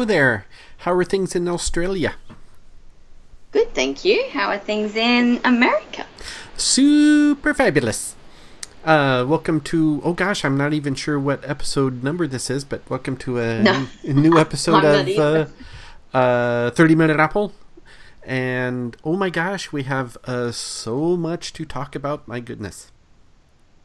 Hello there. How are things in Australia? Good, thank you. How are things in America? Super fabulous. Uh, welcome to, oh gosh, I'm not even sure what episode number this is, but welcome to a, No. a new episode of uh, uh, 30 Minute Apple. And oh my gosh, we have uh, so much to talk about. My goodness.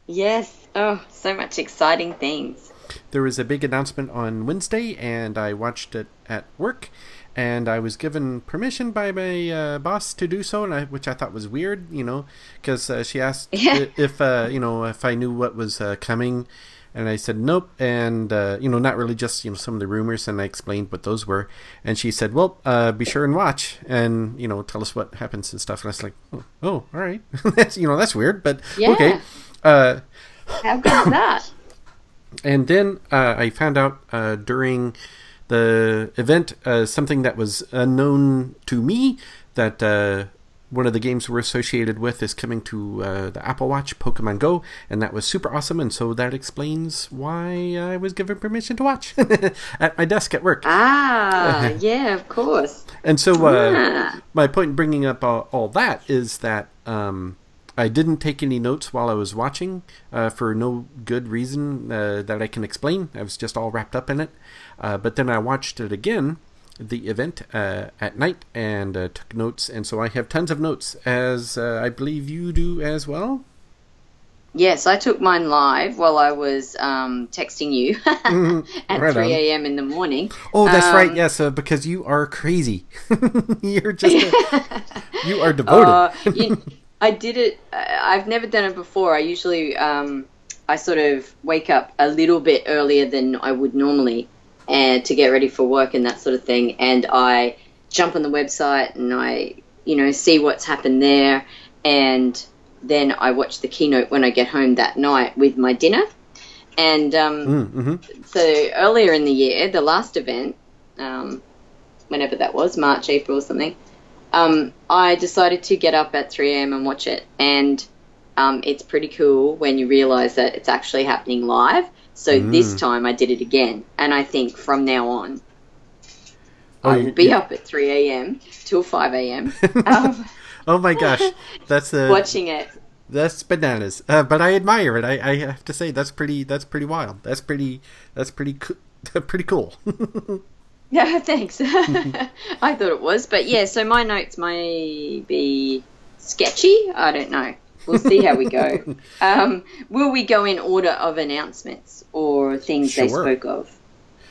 Yes. Oh, so much exciting things. There was a big announcement on Wednesday, and I watched it at work. And I was given permission by my uh, boss to do so, and I, which I thought was weird, you know, because uh, she asked if uh, you know if I knew what was uh, coming, and I said nope, and uh, you know not really just you know some of the rumors, and I explained what those were, and she said, well, uh, be sure and watch, and you know tell us what happens and stuff, and I was like, oh, oh all right, that's you know that's weird, but Yeah. okay. Uh, How good is that? And then uh, I found out uh, during the event uh, something that was unknown to me that uh, one of the games we're associated with is coming to uh, the Apple Watch, Pokemon Go, and that was super awesome. And so that explains why I was given permission to watch at my desk at work. Ah, yeah, of course. And so, uh, Ah. my point in bringing up all, all that is that um, I didn't take any notes while I was watching uh, for no good reason uh, that I can explain. I was just all wrapped up in it. Uh, but then I watched it again, the event uh, at night, and uh, took notes. And so I have tons of notes, as uh, I believe you do as well. Yes, I took mine live while I was um, texting you at Mm-hmm. right 3 a.m. in the morning. Oh, that's right. Um, Yes, uh, because you are crazy. You're just a, you are devoted. Uh, you, I did it. I've never done it before. I usually, um, I sort of wake up a little bit earlier than I would normally, and to get ready for work and that sort of thing. And I jump on the website and I, you know, see what's happened there, and then I watch the keynote when I get home that night with my dinner. And um, Mm, mhm. so earlier in the year, the last event, um, whenever that was, March, April, or something, um, I decided to get up at 3 a.m. and watch it. And um, it's pretty cool when you realize that it's actually happening live. So this time I did it again. And I think from now on, Oh, I will be you- up at 3 a.m. till 5 a.m. um, Oh my gosh, that's uh, watching it. That's bananas. Uh, but I admire it. I, I have to say that's pretty. That's pretty wild. That's pretty. That's pretty. Co- pretty cool. Yeah, thanks. I thought it was, but yeah. So my notes may be sketchy. I don't know. We'll see how we go. um, will we go in order of announcements or things they spoke of?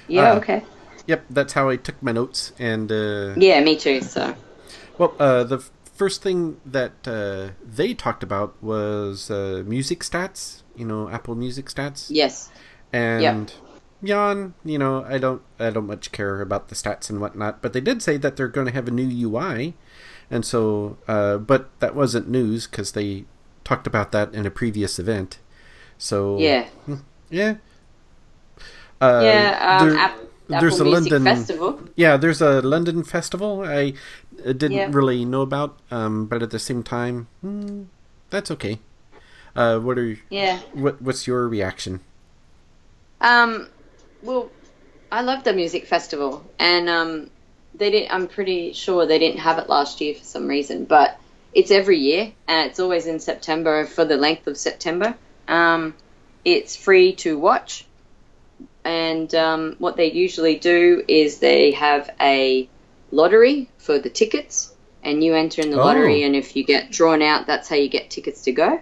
Yeah. Uh, okay. yep, that's how I took my notes. And uh, Yeah, me too. So well, uh, the first thing that uh, they talked about was uh, music stats. You know, Apple Music stats. yes. And yawn. You know, I don't. I don't much care about the stats and whatnot. But they did say that they're going to have a new UI. And so, uh, but that wasn't news because they talked about that in a previous event. So Yeah. Yeah. Uh, yeah. Um, there- App- there's Apple a Music London Festival. Yeah, there's a London festival. I didn't Yeah. really know about, um, but at the same time, hmm, that's okay. Uh, what are Yeah. what what's your reaction? Um, well, I love the music festival, and um, they did. I'm pretty sure they didn't have it last year for some reason, but it's every year, and it's always in September for the length of September. Um, it's free to watch, and um, what they usually do is they have a lottery for the tickets, and you enter in the Oh. lottery, and if you get drawn out, that's how you get tickets to go.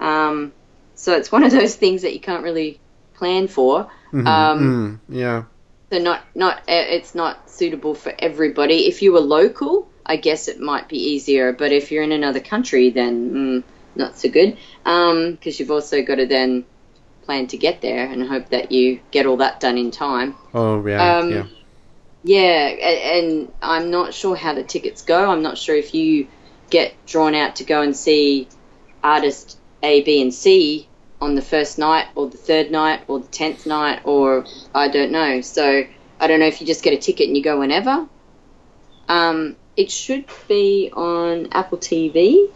Um, so it's one of those things that you can't really plan for. Mhm, Um, mm, yeah. so not not uh, it's not suitable for everybody. If you were local, I guess it might be easier. But if you're in another country, then mm, not so good. Because you've also got to then plan to get there and hope that you get all that done in time. Oh yeah. Um, yeah. Yeah, and I'm not sure how the tickets go. I'm not sure if you get drawn out to go and see artist A, B, and C on the first night, or the third night, or the tenth night, or I don't know. So I don't know if you just get a ticket and you go whenever. Um, it should be on Apple TV.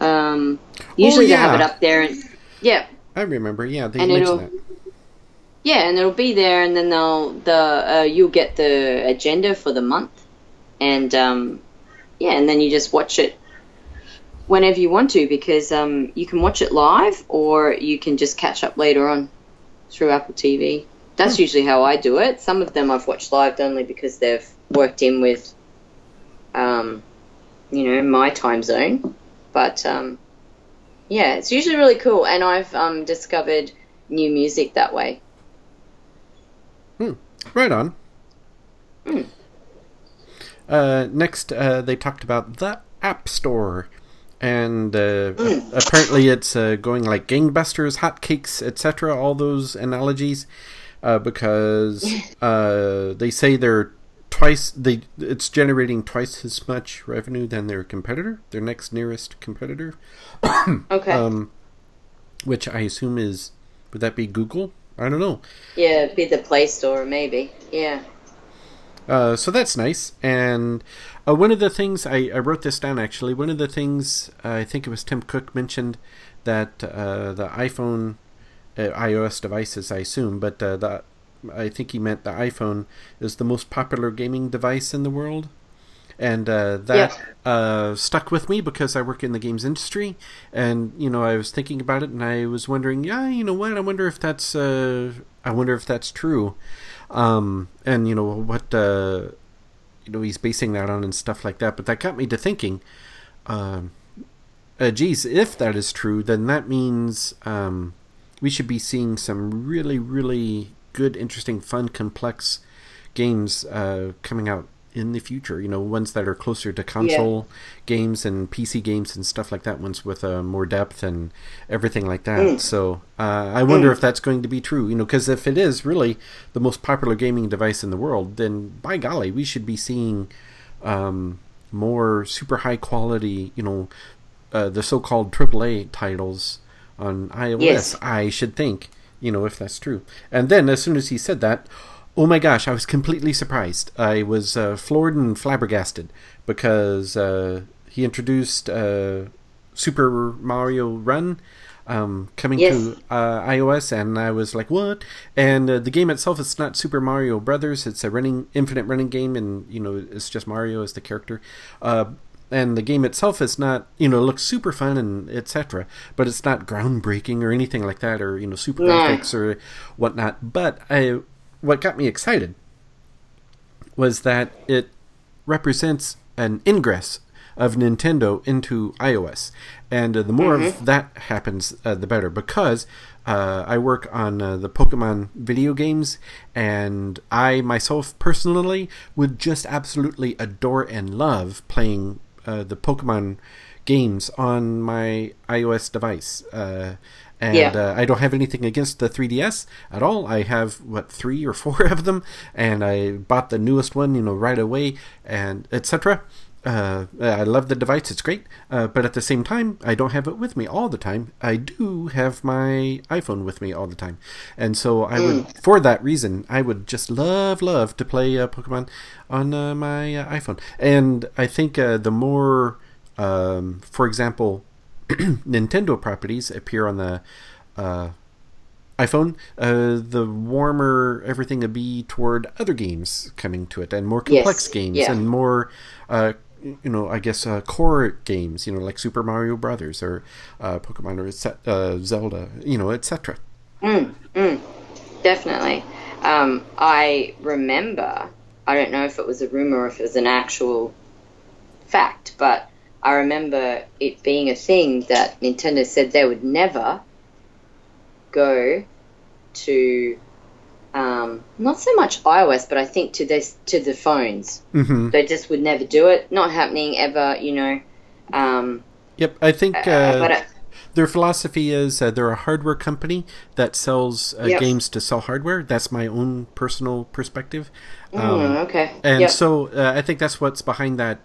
Um, usually they have it up there, and yeah, I remember. Yeah, they and mentioned it'll- that. Yeah, and it'll be there, and then they'll the uh, you'll get the agenda for the month, and um, yeah, and then you just watch it whenever you want to because um, you can watch it live or you can just catch up later on through Apple TV. That's usually how I do it. Some of them I've watched live only because they've worked in with, um, you know, my time zone. But um, yeah, it's usually really cool, and I've um, discovered new music that way. Hmm. Right on. Hmm. Uh, next, uh, they talked about the App Store. And uh, apparently, it's uh, going like gangbusters, hotcakes, etc. All those analogies, uh, because uh, they say they're twice they it's generating twice as much revenue than their competitor, their next nearest competitor. Okay. Um, which I assume is would that be Google? I don't know. yeah, be the Play Store maybe. Yeah. Uh, so that's nice. And uh, one of the things I, I wrote this down actually. One of the things uh, I think it was Tim Cook mentioned that uh, the iPhone, uh, iOS devices, I assume, but uh, the I think he meant the iPhone is the most popular gaming device in the world. And uh, that uh, stuck with me because I work in the games industry, and you know I was thinking about it, and I was wondering, yeah, you know what? I wonder if that's uh, I wonder if that's true, um, and you know what uh, you know he's basing that on and stuff like that. But that got me to thinking, um, uh, geez, if that is true, then that means um, we should be seeing some really, really good, interesting, fun, complex games uh, coming out in the future. You know, ones that are closer to console games and PC games and stuff like that. Ones with uh, more depth and everything like that. So uh, I wonder if that's going to be true. You know, because if it is really the most popular gaming device in the world, then by golly, we should be seeing um, more super high quality. You know, uh, the so-called AAA titles on iOS. Yes. I should think. You know, if that's true. And then as soon as he said that. Oh my gosh, I was completely surprised. I was uh, floored and flabbergasted because uh, he introduced uh, Super Mario Run um, coming Yes. to uh, iOS, and I was like, "What?" And uh, the game itself is not Super Mario Brothers; it's a running, infinite running game, and you know, it's just Mario as the character. Uh, and the game itself is not, you know, looks super fun and etc. But it's not groundbreaking or anything like that, or you know, super No. graphics or whatnot. But I, what got me excited was that it represents an ingress of Nintendo into iOS, and uh, the more of that happens, uh, the better. Because uh, I work on uh, the Pokemon video games, and I myself personally would just absolutely adore and love playing uh, the Pokemon games on my iOS device. And Yeah. uh, I don't have anything against the 3DS at all. I have what three or four of them, and I bought the newest one, you know, right away, and etc. Uh, I love the device; it's great. Uh, but at the same time, I don't have it with me all the time. I do have my iPhone with me all the time, and so I would, for that reason, I would just love, love to play uh, Pokemon on uh, my uh, iPhone. And I think uh, the more, um, for example, Nintendo properties appear on the uh, iPhone, uh, the warmer everything will be toward other games coming to it, and more complex Yes, games, yeah. and more, uh, you know, I guess uh, core games, you know, like Super Mario Brothers or uh, Pokemon or uh, Zelda, you know, etc. Mm, mm, definitely. Um, I remember, I don't know if it was a rumor or if it was an actual fact, but I remember it being a thing that Nintendo said they would never go to, um, not so much iOS, but I think to this to the phones. Mm-hmm. They just would never do it. Not happening ever, you know. Um, Yep, I think uh, uh, but I, their philosophy is uh, they're a hardware company that sells uh, Yep. games to sell hardware. That's my own personal perspective. Um, mm, okay. And Yep. so uh, I think that's what's behind that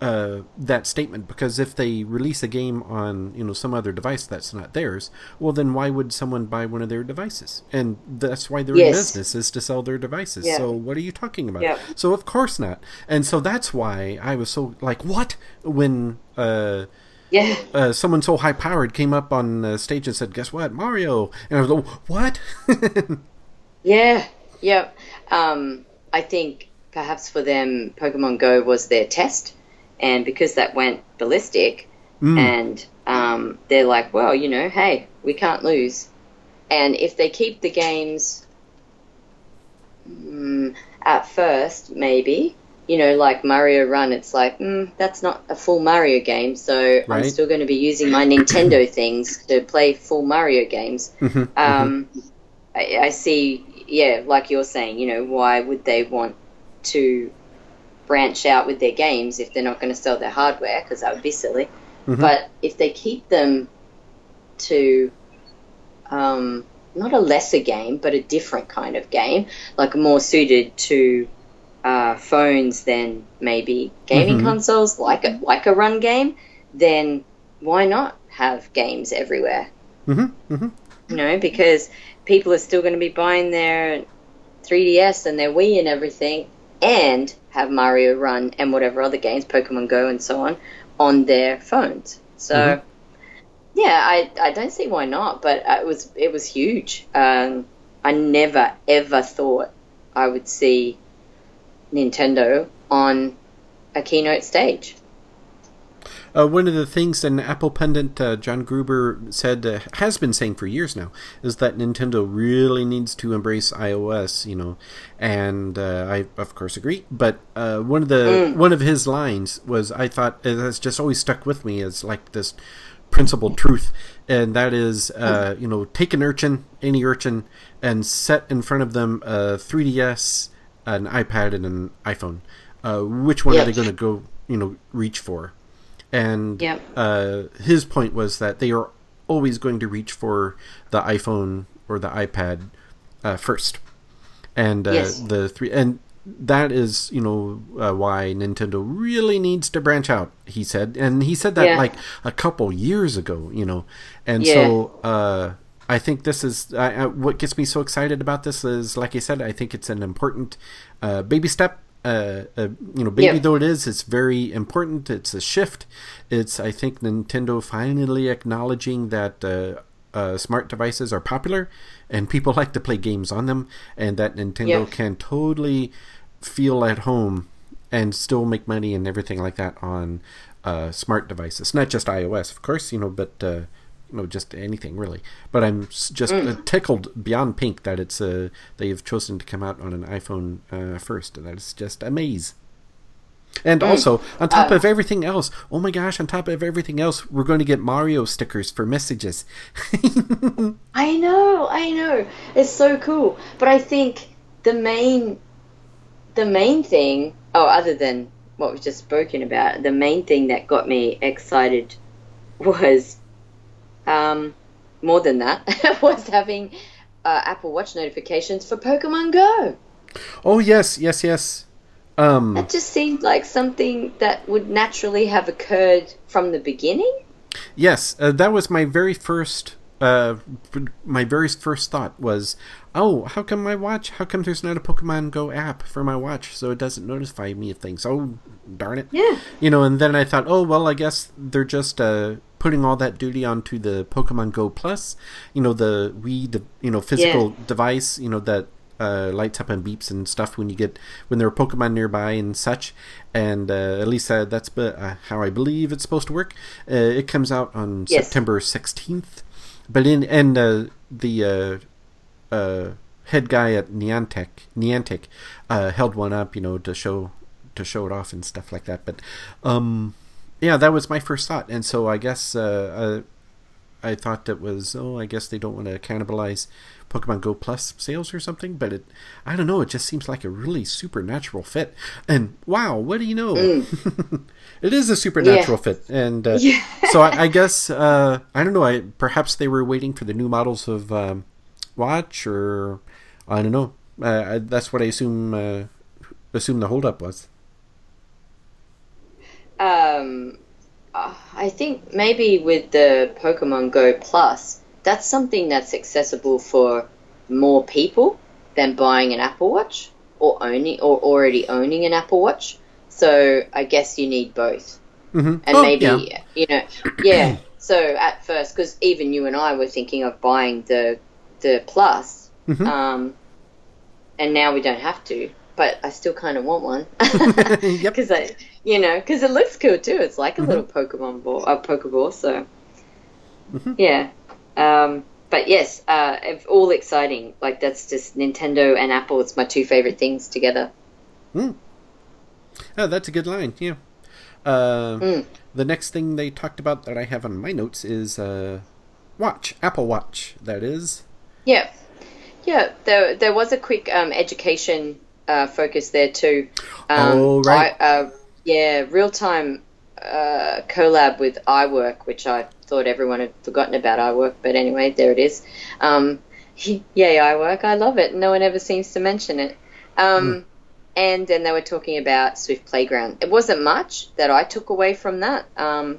uh, that statement. Because if they release a game on you know some other device that's not theirs, well then why would someone buy one of their devices? And that's why they're in business is to sell their devices. Yeah. So what are you talking about? Yep. So of course not. And so that's why I was so like what when. Uh, yeah. uh, someone so high powered came up on stage and said, "Guess what, Mario?" And I was like, "What?" Yeah, yeah. Um, I think perhaps for them, Pokemon Go was their test, and because that went ballistic, Mm. and um, they're like, well, you know, hey, we can't lose. And if they keep the games mm, at first, maybe, you know, like Mario Run, it's like, mm, that's not a full Mario game, so I'm still going to be using my Nintendo things to play full Mario games. Mhm, Um, I, I see, yeah, like you're saying, you know, why would they want to branch out with their games if they're not going to sell their hardware? Because that would be silly. Mhm. But if they keep them to um, not a lesser game, but a different kind of game, like more suited to uh, phones than maybe gaming Mhm. consoles, like a like a run game, then why not have games everywhere? mhm, mhm. you know, because people are still going to be buying their 3DS and their Wii and everything, and have Mario Run and whatever other games, Pokemon Go and so on, on their phones. So, Mhm. yeah, I, I don't see why not, but it was it was huge. Um, I never ever thought I would see Nintendo on a keynote stage. Uh, one of the things an Apple pundit, uh, John Gruber, said uh, has been saying for years now is that Nintendo really needs to embrace iOS. You know, and uh, I of course agree. But uh, one of the one of his lines was I thought it has just always stuck with me as like this principle truth, and that is uh, you know take an urchin, any urchin, and set in front of them a 3DS, an iPad, and an iPhone. Uh, which one are they going to go you know reach for? And Yep. uh, his point was that they are always going to reach for the iPhone or the iPad uh, first, and uh, Yes. the three and that is you know uh, why Nintendo really needs to branch out. He said, and he said that Yeah. like a couple years ago, you know, and Yeah. so. Uh, I think this is what gets me so excited about this is, like I said, I think it's an important uh, baby step. Uh, uh, you know, baby Yeah. though it is, it's very important. It's a shift. It's I think Nintendo finally acknowledging that uh, uh, smart devices are popular and people like to play games on them, and that Nintendo can totally feel at home and still make money and everything like that on uh, smart devices. Not just iOS, of course, you know, but uh, know, just anything really. But I'm just uh, tickled beyond pink that it's uh, they've chosen to come out on an iPhone uh, first. and That is just amaze. And also, on top of everything else, oh my gosh, on top of everything else, we're going to get Mario stickers for messages. I know, I know. It's so cool. But I think the main the main thing oh other than what we've just spoken about, the main thing that got me excited was um more than that was having uh, Apple Watch notifications for Pokemon Go. oh yes, yes, yes. Um, That just seemed like something that would naturally have occurred from the beginning. Yes, uh, that was my very first. Uh, my very first thought was, oh, how come my watch? How come there's not a Pokemon Go app for my watch so it doesn't notify me of things? Oh, darn it! Yeah. You know, and then I thought, oh well, I guess they're just uh, putting all that duty onto the Pokemon Go Plus. You know, the Wii, de- you know, physical device. You know that uh, lights up and beeps and stuff when you get when there are Pokemon nearby and such. And uh, at least uh, that's uh, how I believe it's supposed to work. Uh, it comes out on Yes. September sixteenth, but in and uh, the uh, uh, head guy at Niantic Niantic uh, held one up, you know, to show to show it off and stuff like that. But um, yeah, that was my first thought, and so I guess uh, uh, I thought that was oh, I guess they don't want to cannibalize Pokemon Go Plus sales or something. But it, I don't know, it just seems like a really supernatural fit. And wow, what do you know? it is a supernatural fit, and uh, Yeah. so I, I guess uh, I don't know. I perhaps they were waiting for the new models of um, watch, or I don't know. Uh, I, that's what I assume. Uh, assume the holdup was. Um, uh, I think maybe with the Pokemon Go Plus, that's something that's accessible for more people than buying an Apple Watch or owning or already owning an Apple Watch. So I guess you need both, Mm-hmm. and maybe you know, yeah. So at first, because even you and I were thinking of buying the the Plus, Mhm. um, and now we don't have to. But I still kind of want one yep. because I, you know, because it looks cool too. It's like a Mhm. little Pokemon ball, a Pokeball. So Mhm. yeah. Um, but yes, uh, all exciting. Like that's just Nintendo and Apple. It's my two favorite things together. Oh, that's a good line. Yeah. Uh, Mm. The next thing they talked about that I have on my notes is uh, watch, Apple Watch. That is. Yeah, yeah. There, there was a quick um, education uh, focus there too. Um, Oh, right. I, uh, yeah, real time uh, collab with iWork, which I thought everyone had forgotten about iWork, but anyway, there it is. Um, yay, iWork! I love it. No one ever seems to mention it. Um, And then they were talking about Swift Playground. It wasn't much that I took away from that. Um,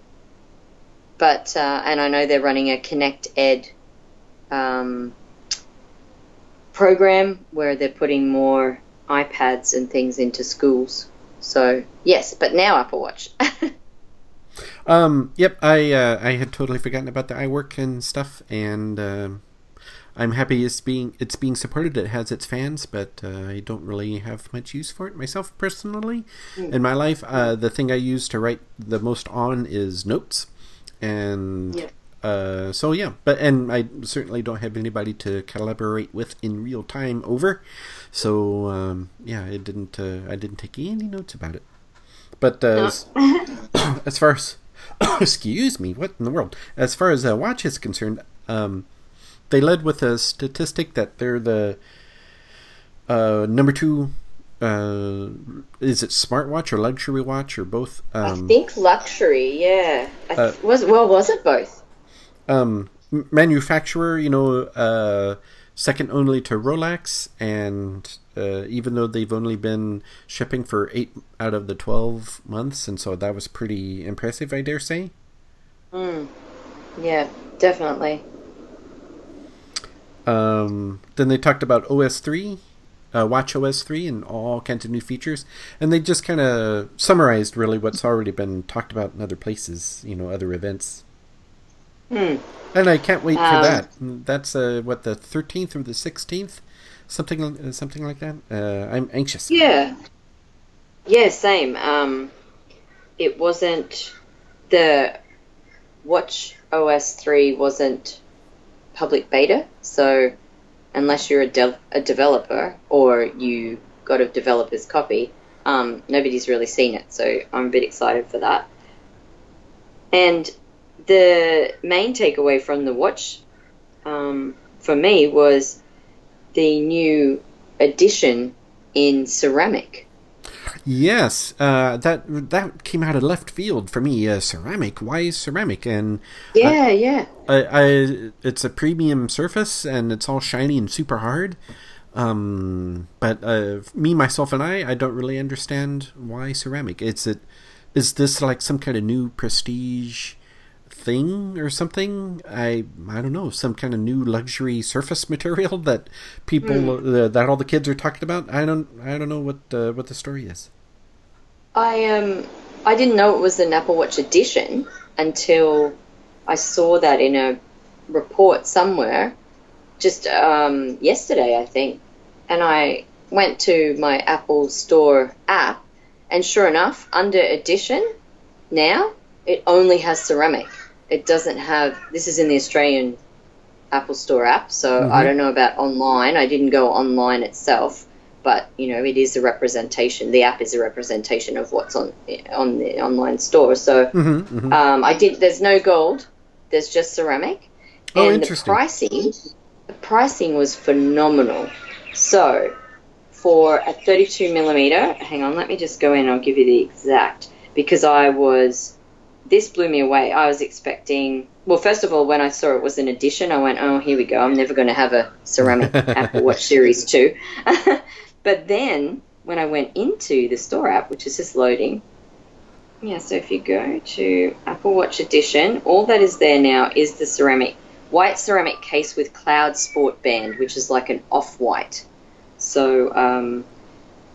but uh, and I know they're running a Connect Ed um, program where they're putting more iPads and things into schools. So yes, but now Apple Watch. Um, yep, I uh, I had totally forgotten about the iWork and stuff, and um I'm happy it's being it's being supported. It has its fans, but uh, I don't really have much use for it myself personally. In my life, uh, the thing I use to write the most on is notes, and Yeah. uh, so yeah. But and I certainly don't have anybody to collaborate with in real time over. So um, yeah, it didn't uh, I didn't take any notes about it. But uh, as, as far as excuse me, what in the world? As far as uh, watch is concerned, um, they led with a statistic that they're the uh, number two. Uh, is it smartwatch or luxury watch or both? I Um, think luxury. Yeah, I th- Uh, was well, was it both? um, manufacturer, you know, uh, second only to Rolex, and uh, even though they've only been shipping for eight out of the twelve months, and so that was pretty impressive, I dare say. Mm. Yeah, definitely. Um, then they talked about OS three, uh, Watch OS three, and all kinds of new features, and they just kind of summarized really what's already been talked about in other places, you know, other events. Hmm. And I can't wait for Um, that. That's uh, what the thirteenth or the sixteenth, something uh, something like that. Uh, I'm anxious. Yeah. Yeah, same. Um, it wasn't the Watch OS 3 wasn't public beta, so unless you're a, de- a developer or you got a developer's copy, um, nobody's really seen it. So I'm a bit excited for that. And the main takeaway from the watch um, for me was the new addition in ceramic. Yes, uh, that that came out of left field for me. Uh, ceramic. Why ceramic? And Yeah, yeah. I, I it's a premium surface and it's all shiny and super hard. Um, but uh, me, myself, and I, I don't really understand why ceramic. It's it. Is this like some kind of new prestige thing or something? I I don't know. Some kind of new luxury surface material that people uh, that all the kids are talking about. I don't I don't know what uh, what the story is. I um I didn't know it was an Apple Watch edition until I saw that in a report somewhere just um, yesterday, I think. And I went to my Apple Store app, and sure enough, under edition now it only has ceramic. It doesn't have. This is in the Australian Apple Store app, so Mhm. I don't know about online. I didn't go online itself, but you know, it is a representation. The app is a representation of what's on on the online store. So Mm-hmm, mm-hmm. um, I did. There's no gold. There's just ceramic. Oh, and interesting. the pricing, the pricing was phenomenal. So for a 32 millimeter, hang on, let me just go in. I'll give you the exact because I was. This blew me away. I was expecting. Well, first of all, when I saw it was an edition, I went, "Oh, here we go. I'm never going to have a ceramic Apple Watch Series 2. but then when I went into the store app, which is just loading, yeah, so if you go to Apple Watch Edition, all that is there now is the ceramic, white ceramic case with cloud sport band, which is like an off white. So, um,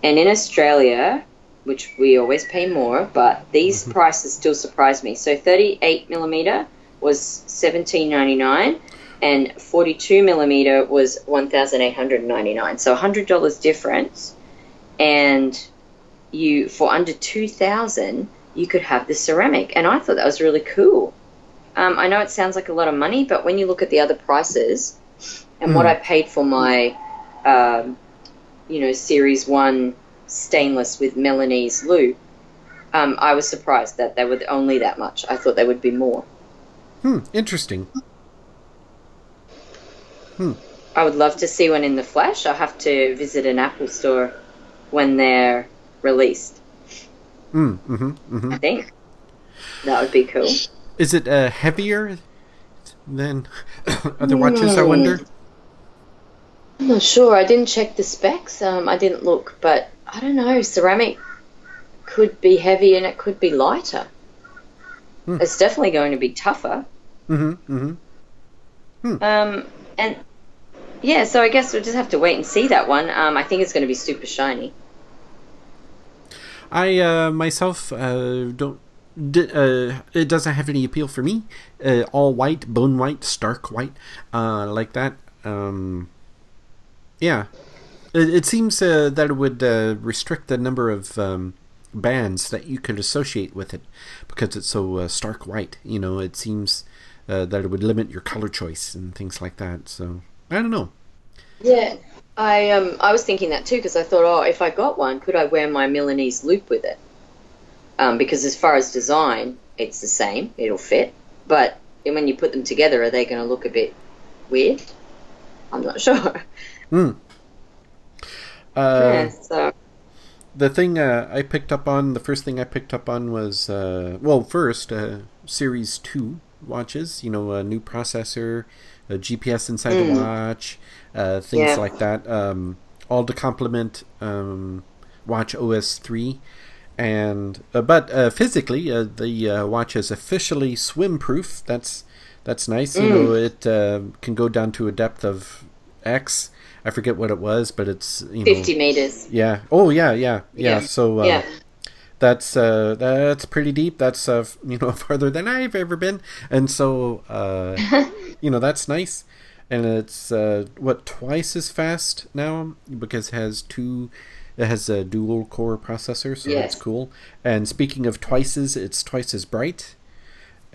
and in Australia, which we always pay more, but these prices still surprise me. So 38 millimeter was 17.99, and 42 millimeter was 1,899. So $100 difference, and you for under 2,000 you could have the ceramic, and I thought that was really cool. Um, I know it sounds like a lot of money, but when you look at the other prices and what Mm. I paid for my, um, you know, Series One stainless with Milanese loop, um, I was surprised that they were only that much. I thought they would be more. Hmm. Interesting. Hmm. I would love to see one in the flesh. I'll have to visit an Apple store when they're released. Mm, mm-hmm, mm-hmm. I think that would be cool. Is it uh, heavier than other watches? I wonder. I'm not sure. I didn't check the specs. Um, I didn't look, but I don't know. Ceramic could be heavy and it could be lighter. Hmm. It's definitely going to be tougher. Mm-hmm. Mm-hmm. Um, and yeah, so I guess we'll just have to wait and see that one. Um, I think it's going to be super shiny. I uh, myself uh, don't. D- uh, it doesn't have any appeal for me. Uh, all white, bone white, stark white, uh, like that. Um, yeah, it, it seems uh, that it would uh, restrict the number of um, bands that you could associate with it because it's so uh, stark white. You know, it seems uh, that it would limit your color choice and things like that. So I don't know. Yeah, I um I was thinking that too because I thought, oh, if I got one, could I wear my Milanese loop with it? Um, because as far as design, it's the same; it'll fit. But when you put them together, are they going to look a bit weird? I'm not sure. Mm. Uh, yeah, so the thing uh, I picked up on, the first thing I picked up on was, uh, well, first, uh, Series 2 watches, you know, a new processor, a GPS inside the watch, uh, things Yeah. like that, um, all to complement um, Watch OS 3. And uh, but uh, physically, uh, the uh, watch is officially swim proof. That's that's nice. You know, it uh, can go down to a depth of X. I forget what it was, but it's you know 50 meters. yeah. Oh, yeah, yeah, yeah. Yeah. So uh, Yeah. that's uh, that's pretty deep. That's uh, you know farther than I've ever been, and so uh, you know that's nice. And it's uh, what twice as fast now because it has two. It has a dual core processor, so that's cool. And speaking of twices, it's twice as bright,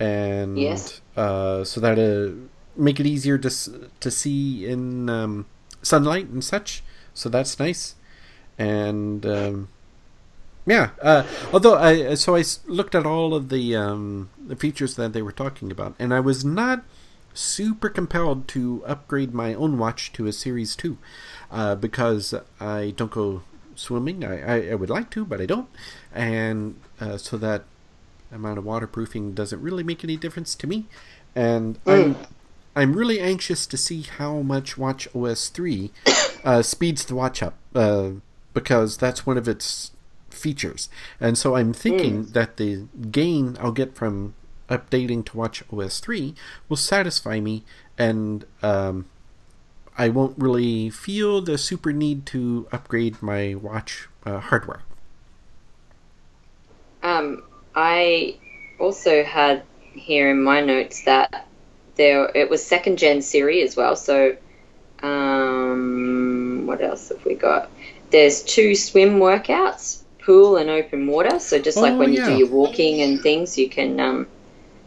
and Yes. uh, so that uh, make it easier to to see in um, sunlight and such. So that's nice, and um, yeah. Uh, although I so I looked at all of the um, the features that they were talking about, and I was not super compelled to upgrade my own watch to a Series Two uh, because I don't go swimming. I, I, I would like to, but I don't, and uh, so that amount of waterproofing doesn't really make any difference to me. And I'm I'm really anxious to see how much Watch OS three uh, speeds the watch up uh, because that's one of its features. And so I'm thinking that the gain I'll get from updating to Watch OS three will satisfy me, and um, I won't really feel the super need to upgrade my watch uh, hardware. Um, I also had here in my notes that there it was second gen Siri as well. So, um, what else have we got? There's two swim workouts, pool and open water. So just like Oh, when you do your walking and things, you can um,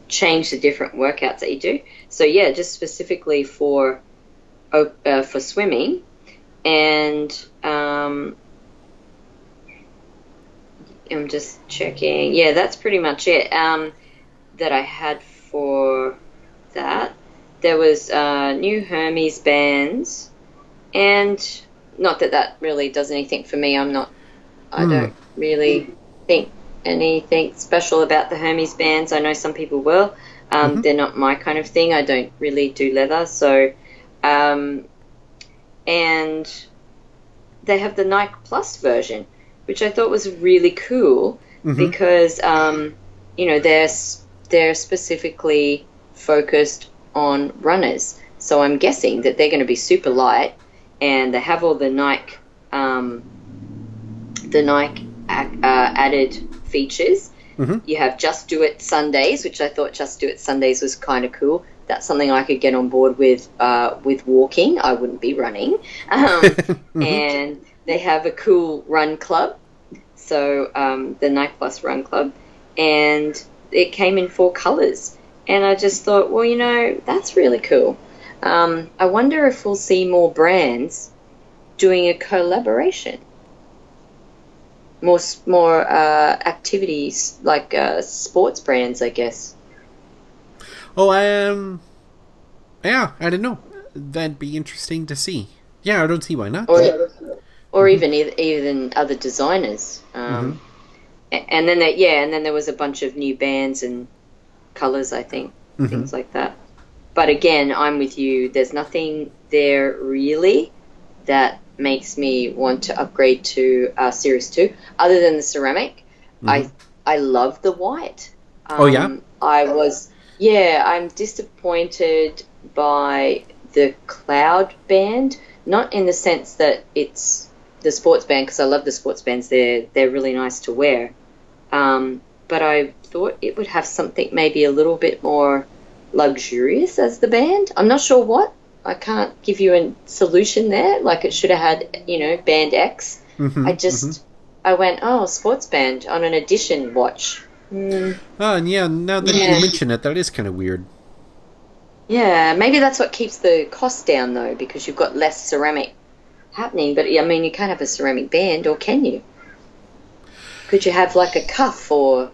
change the different workouts that you do. So yeah, just specifically for uh, for swimming, and um, I'm just checking. Yeah, that's pretty much it. Um, that I had for that. There was uh, new Hermes bands, and not that that really does anything for me. I'm not. I Hmm. don't really think anything special about the Hermes bands. I know some people will. Um, Mhm. They're not my kind of thing. I don't really do leather, so. Um, and they have the Nike Plus version, which I thought was really cool Mhm. because um, you know they're they're specifically focused on runners. So I'm guessing that they're going to be super light, and they have all the Nike um, the Nike uh, added features. Mhm. You have Just Do It Sundays, which I thought Just Do It Sundays was kind of cool. that's something I could get on board with uh, with walking. I wouldn't be running. Um, and they have a cool run club, so um, the Nike Plus Run Club, and it came in four colors. And I just thought, well, you know, that's really cool. Um, I wonder if we'll see more brands doing a collaboration. More, more uh, activities like uh, sports brands, I guess. Oh, um, yeah, I don't know. That'd be interesting to see. Yeah, I don't see why not. or or even eith- even other designers. Um, a- And then there, yeah, and then there was a bunch of new bands and colors, I think, things like that. But again, I'm with you. There's nothing there really that makes me want to upgrade to uh, Series Two, other than the ceramic. I I love the white. Um, Oh, yeah? I was yeah. I'm disappointed by the cloud band, not in the sense that it's the sports band because I love the sports bands. They're they're really nice to wear. Um, but I thought it would have something maybe a little bit more luxurious as the band. I'm not sure what. I can't give you a solution there. Like it should have had, you know, band X. Mhm, I just, I went, oh, sports band on an edition watch. Mm, Oh, and yeah, now that Yeah. you mention it, that is kind of weird. yeah, maybe that's what keeps the cost down though, because you've got less ceramic happening. But I mean, you can't have a ceramic band, or can you? Could you have like a cuff or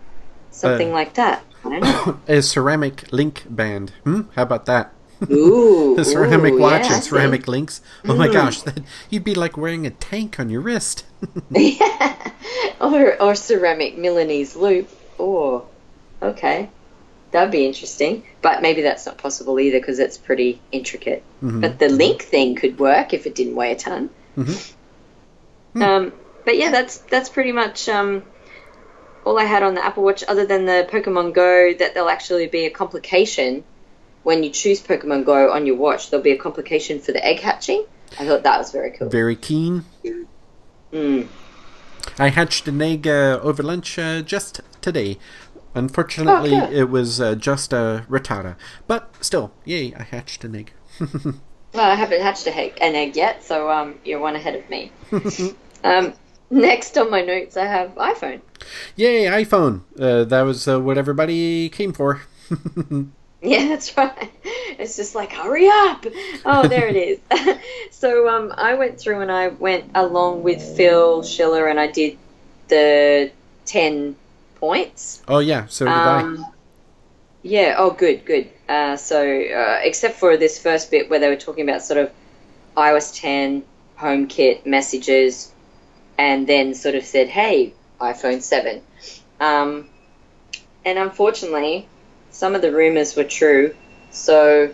something Uh, like that? I don't know. A ceramic link band. Hmm? How about that? Ooh, A ceramic ooh, watch yeah, and ceramic links. Oh my Mm. gosh, that, you'd be like wearing a tank on your wrist. Yeah. or or ceramic Milanese loop. Oh, okay, that'd be interesting. But maybe that's not possible either because it's pretty intricate. Mhm. But the link thing could work if it didn't weigh a ton. Mhm. Um, but yeah, that's that's pretty much um, all I had on the Apple Watch, other than the Pokemon Go. That there'll actually be a complication when you choose Pokemon Go on your watch. There'll be a complication for the egg hatching. I thought that was very cool. Very keen. Mm. I hatched an egg uh, over lunch uh, just today. Unfortunately, Oh, it was uh, just a rattata. But still, yay, I hatched an egg. Well, I haven't hatched a he- an egg yet, so um, you're one ahead of me. um, next on my notes, I have iPhone. Yay, iPhone! Uh, that was uh, what everybody came for. Yeah, that's right. It's just like, hurry up! Oh, there it is. so um, I went through and I went along with Phil Schiller and I did the 10 points. oh, yeah, so did I. Um, yeah, oh, good, good. Uh, so, uh, except for this first bit where they were talking about sort of iOS 10, HomeKit, messages, and then sort of said, hey, iPhone 7. Um, and unfortunately, some of the rumors were true. So,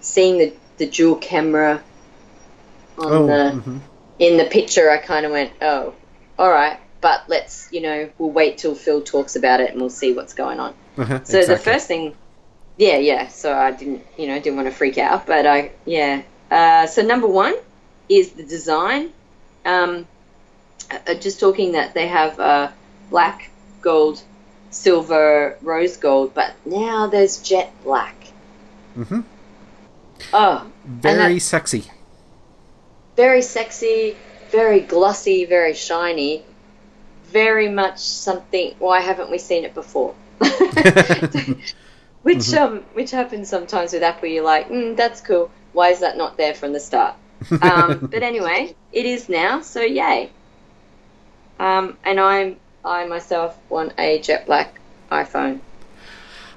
seeing the, the dual camera on Oh, the mhm. in the picture, I kind of went, oh, all right. But let's, you know, we'll wait till Phil talks about it and we'll see what's going on. Uh-huh, So the first thing, yeah, yeah. So I didn't, you know, didn't want to freak out, but I, yeah. Uh, so number one is the design. Um, uh, just talking that they have uh, black, gold, silver, rose gold, but now there's jet black. Mhm. Oh, Very that- sexy. very sexy, very glossy, very shiny, very much something. Why haven't we seen it before? which um, which happens sometimes with Apple. You're like, mm, that's cool. Why is that not there from the start? Um, but anyway, it is now. So yay. Um, and I'm I myself want a jet black iPhone.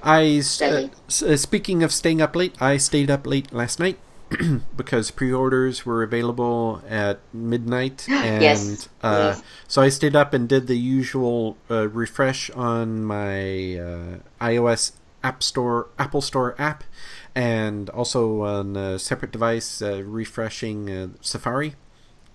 I uh, uh, speaking of staying up late, I stayed up late last night because pre-orders were available at midnight, and Yes, uh, yes. so I stayed up and did the usual uh, refresh on my uh, iOS App Store, Apple Store app, and also on a separate device uh, refreshing uh, Safari,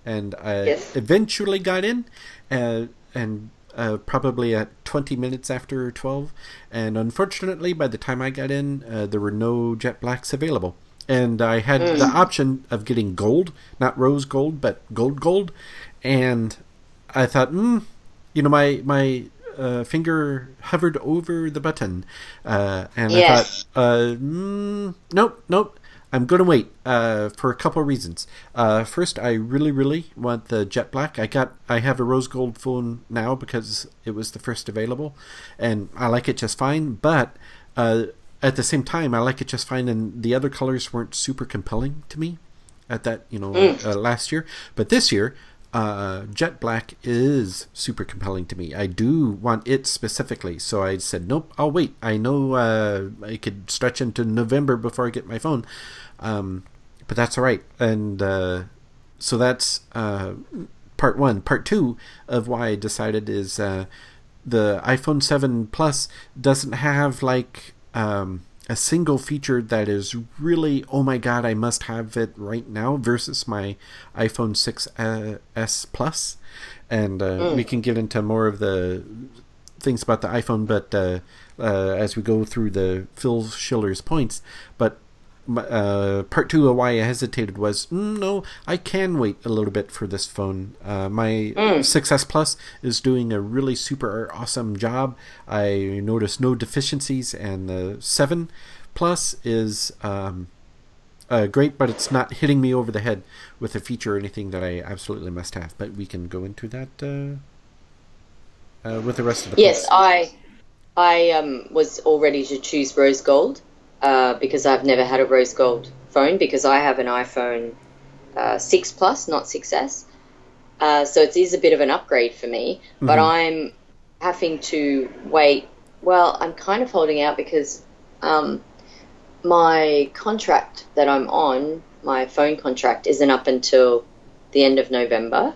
and I Yes. eventually got in, uh, and uh, probably at 20 minutes after 12. And unfortunately, by the time I got in, uh, there were no Jet Blacks available. And I had the option of getting gold, not rose gold, but gold gold. And I thought, hmm, you know, my my uh, finger hovered over the button, uh, and I thought, uh, mm, nope, nope. I'm going to wait uh, for a couple of reasons. Uh, first, I really, really want the jet black. I got, I have a rose gold phone now because it was the first available, and I like it just fine. But uh, at the same time, I like it just fine, and the other colors weren't super compelling to me at that, you know, uh, last year. But this year, uh, jet black is super compelling to me. I do want it specifically, so I said, nope, I'll wait. I know uh, I could stretch into November before I get my phone, um, but that's all right. And uh, so that's uh, part one. Part two of why I decided is uh, the iPhone 7 Plus doesn't have like um, a single feature that is really oh my god I must have it right now versus my iPhone 6s Plus, and uh, we can get into more of the things about the iPhone, but uh, uh, as we go through the Phil Schiller's points, but uh, part two of why I hesitated was mm, no, I can wait a little bit for this phone. Uh, my 6S Plus is doing a really super awesome job. I noticed no deficiencies, and the 7 Plus is um, uh, great, but it's not hitting me over the head with a feature or anything that I absolutely must have. But we can go into that uh, uh, with the rest of the Yes. I I um, was all ready to choose rose gold uh, because I've never had a rose gold phone because I have an iPhone uh, 6 Plus, not 6S. Uh, so it is a bit of an upgrade for me, but I'm having to wait. Well, I'm kind of holding out because um, my contract that I'm on, my phone contract, isn't up until the end of November.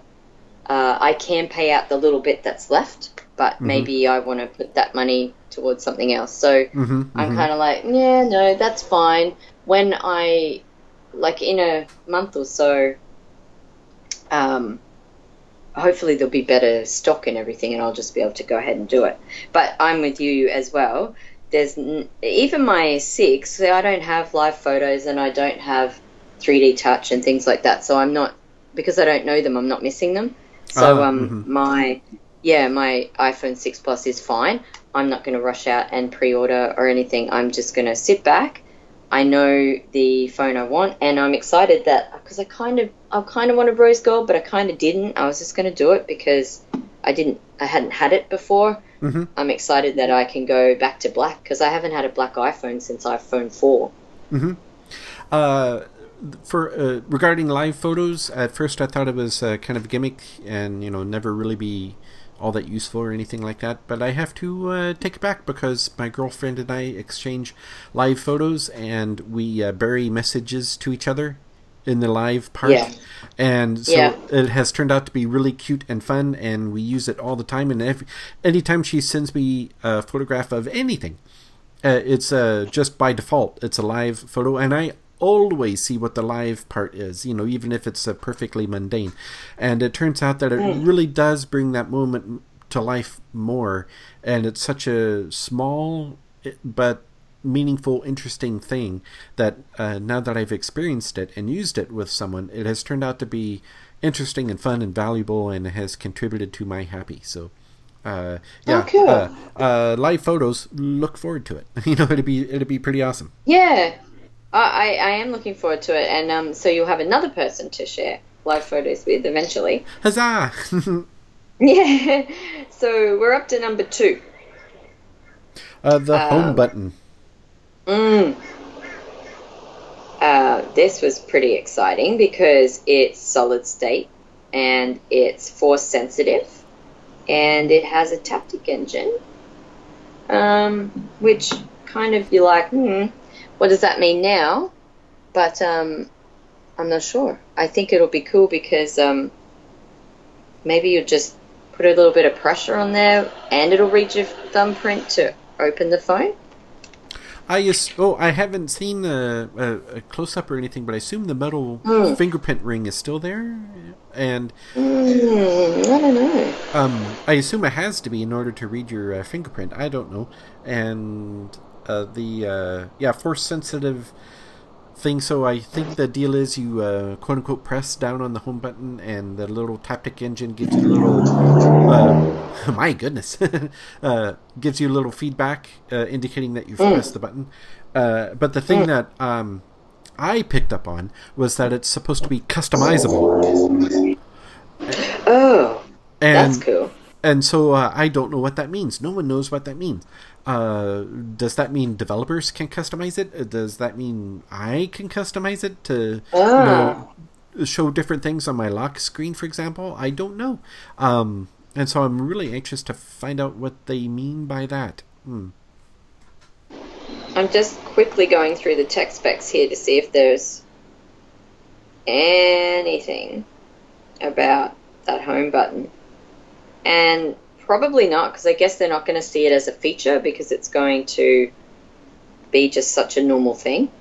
Uh, I can pay out the little bit that's left, but maybe I want to put that money towards something else. So hmm I'm kind of like, yeah, no, that's fine. When I, like, in a month or so, um, hopefully there'll be better stock and everything, and I'll just be able to go ahead and do it. But I'm with you as well. There's n- even my six. I don't have live photos, and I don't have 3D touch and things like that. So I'm not because I don't know them. I'm not missing them. So Ah, um, my yeah, my iPhone 6 Plus is fine. I'm not going to rush out and pre-order or anything. I'm just going to sit back. I know the phone I want, and I'm excited that because I kind of I kind of wanted rose gold, but I kind of didn't. I was just going to do it because I didn't I hadn't had it before. hmm I'm excited that I can go back to black because I haven't had a black iPhone since iPhone 4. Uh, for uh, regarding live photos, at first I thought it was uh, kind of a gimmick and you know never really be all that useful or anything like that. But I have to uh, take it back because my girlfriend and I exchange live photos and we uh, bury messages to each other in the live part. Yeah. And so Yeah. it has turned out to be really cute and fun, and we use it all the time. And every, anytime she sends me a photograph of anything, uh, it's uh, just by default it's a live photo and i always see what the live part is you know even if it's a perfectly mundane and it turns out that it really does bring that moment to life more and it's such a small eh, but meaningful interesting thing that uh, now that i've experienced it and used it with someone it has turned out to be interesting and fun and valuable and has contributed to my happy so uh, yeah, cool. uh, uh, live photos. Look forward to it. You know, it'd be it'd be pretty awesome. Yeah, I, I, I am looking forward to it, and um, so you'll have another person to share live photos with eventually. Huzzah! Yeah. So we're up to number two. uh, the home Um, button. Mm. Uh, this was pretty exciting because it's solid state and it's force sensitive and it has a Taptic engine, um, which kind of you're like, hmm, what does that mean now? But um, I'm not sure. I think it'll be cool because um, maybe you'll just put a little bit of pressure on there and it'll read your thumbprint to open the phone. I as- oh I haven't seen a, a, a close up or anything, but I assume the metal Hmm. fingerprint ring is still there, and Mm, I don't know. um, I assume it has to be in order to read your uh, fingerprint. I don't know, and uh, the uh, yeah force sensitive thing. So I think the deal is you uh, quote unquote press down on the home button, and the little Taptic engine gives you a little. Uh, my goodness, uh, gives you a little feedback uh, indicating that you've pressed the button. Uh, but the thing that um, I picked up on was that it's supposed to be customizable. Oh, And that's cool. and so uh, I don't know what that means. No one knows what that means. Uh, does that mean developers can customize it? Does that mean I can customize it to you know, show different things on my lock screen, for example? I don't know. Um, and so I'm really anxious to find out what they mean by that. Hmm. I'm just quickly going through the tech specs here to see if there's anything about that home button. And probably not, because I guess they're not going to see it as a feature because it's going to be just such a normal thing.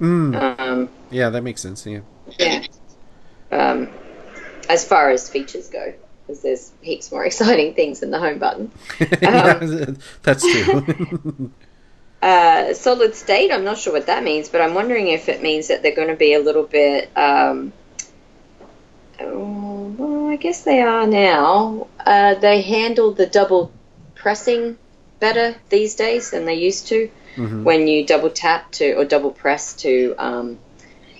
Mm. Um, Yeah, that makes sense. Yeah. yeah. Um, as far as features go, because there's heaps more exciting things than the home button. yeah, that's true. Uh, solid state, I'm not sure what that means, but I'm wondering if it means that they're going to be a little bit. Um, oh, I guess they are now. Uh, they handle the double pressing better these days than they used to. Mhm. When you double tap to or double press to um,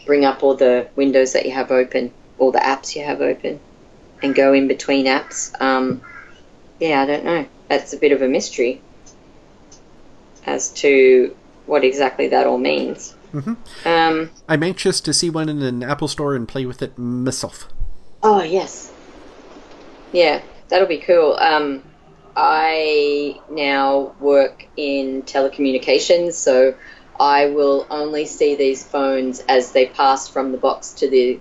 bring up all the windows that you have open, all the apps you have open, and go in between apps. Um, yeah, I don't know. That's a bit of a mystery as to what exactly that all means. Mhm. Um, I'm anxious to see one in an Apple store and play with it myself. oh yes, yeah, that'll be cool. Um, I now work in telecommunications, so I will only see these phones as they pass from the box to the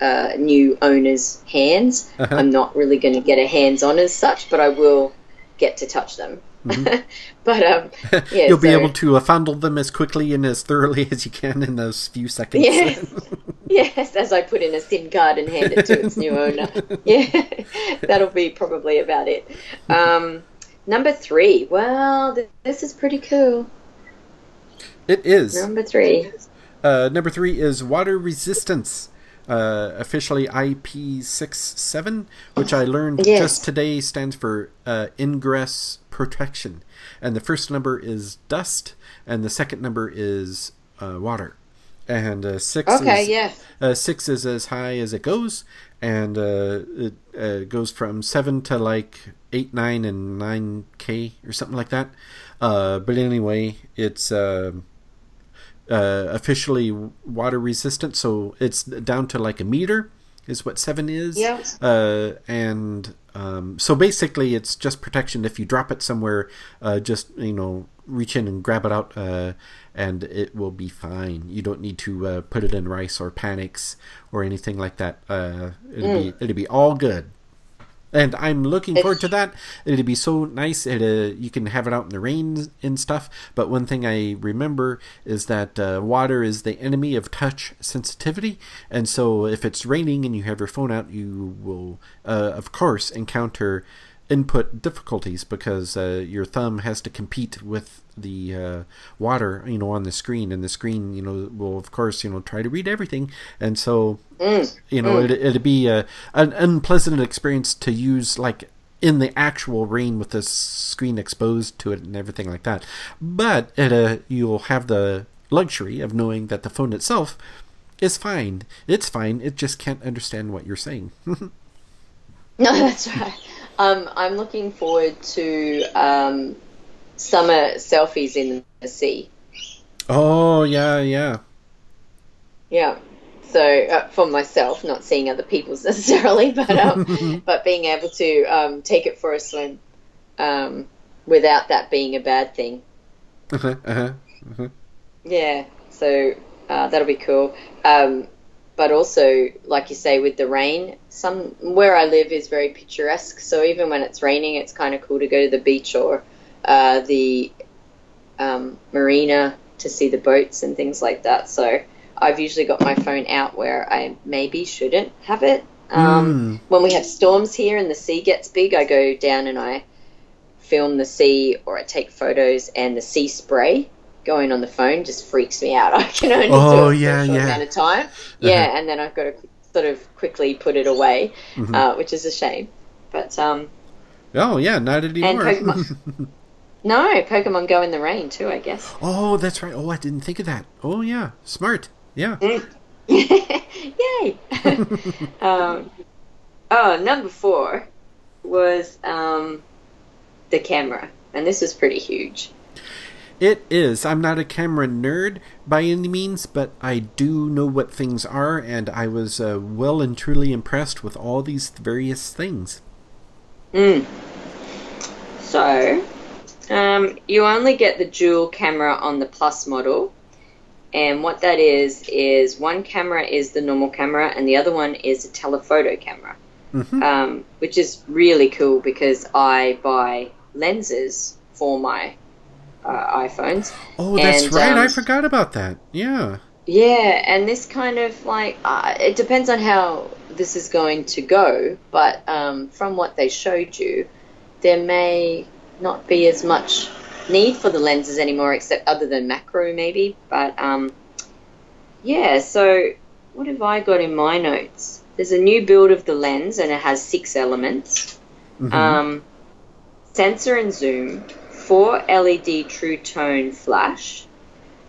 uh, new owner's hands. Uh-huh. I'm not really going to get a hands-on as such, but I will get to touch them. but um, yeah, You'll be able to uh, fondle them as quickly and as thoroughly as you can in those few seconds. Yes. yes, as I put in a SIM card and hand it to its new owner. Yeah, that'll be probably about it. Um, number three. Well, th- this is pretty cool. it is. Number three. Uh, number three is water resistance. Uh, officially IP67, which I learned Yes. just today stands for uh, ingress protection. And the first number is dust, and the second number is uh, water. And uh, six Okay, is yeah. uh, six is as high as it goes, and uh, it uh, goes from seven to like eight, nine, and nine k or something like that. Uh, but anyway, it's uh, uh, officially water resistant, so it's down to like a meter, is what seven is. Uh, and um, so basically, it's just protection. If you drop it somewhere, uh, just you know, reach in and grab it out, uh, and it will be fine. You don't need to uh, put it in rice or panics or anything like that. Uh, it'll be it'll be all good. And I'm looking forward to that. It'd be so nice. It, uh, you can have it out in the rain and stuff. But one thing I remember is that uh, water is the enemy of touch sensitivity. And so if it's raining and you have your phone out, you will, uh, of course, encounter input difficulties because uh, your thumb has to compete with the uh, water, you know, on the screen, and the screen, you know, will of course, you know, try to read everything, and so, you know, it, it'd be uh an unpleasant experience to use like in the actual rain with the screen exposed to it and everything like that. But it, uh, you'll have the luxury of knowing that the phone itself is fine. It's fine. It just can't understand what you're saying. No, that's right. Um, I'm looking forward to um, summer selfies in the sea. oh yeah, yeah. Yeah. So uh, for myself, not seeing other people's necessarily, but um, but being able to um, take it for a swim um, without that being a bad thing. Uh-huh, uh-huh, uh-huh. Yeah. So uh, that'll be cool. Um, but also, like you say, with the rain, some where I live is very picturesque. So even when it's raining, it's kind of cool to go to the beach or uh, the um, marina to see the boats and things like that. So I've usually got my phone out where I maybe shouldn't have it. Um, When we have storms here and the sea gets big, I go down and I film the sea or I take photos and the sea spray going on the phone just freaks me out. I can only Oh, do it yeah, for a short yeah. amount of time. Yeah, and then I've got to sort of quickly put it away, Mm-hmm. uh, which is a shame. But um, Oh yeah, not anymore. Pokemon- no, Pokemon Go in the rain too, I guess. oh, that's right. Oh, I didn't think of that. Oh yeah, smart. Yeah. Yay! um, oh, number four was um, the camera, and this is pretty huge. It is. I'm not a camera nerd by any means, but I do know what things are, and I was uh, well and truly impressed with all these various things. Mm. So, um, you only get the dual camera on the Plus model, and what that is is one camera is the normal camera, and the other one is a telephoto camera, Mhm. um, which is really cool because I buy lenses for my uh, iPhones. Oh, that's And, right. I um, forgot about that. Yeah. Yeah, and this kind of like uh, it depends on how this is going to go, but um, from what they showed you, there may not be as much need for the lenses anymore, except other than macro maybe. But um, yeah, so what have I got in my notes? There's a new build of the lens, and it has six elements. Mhm. Um, sensor and zoom, four LED True Tone flash,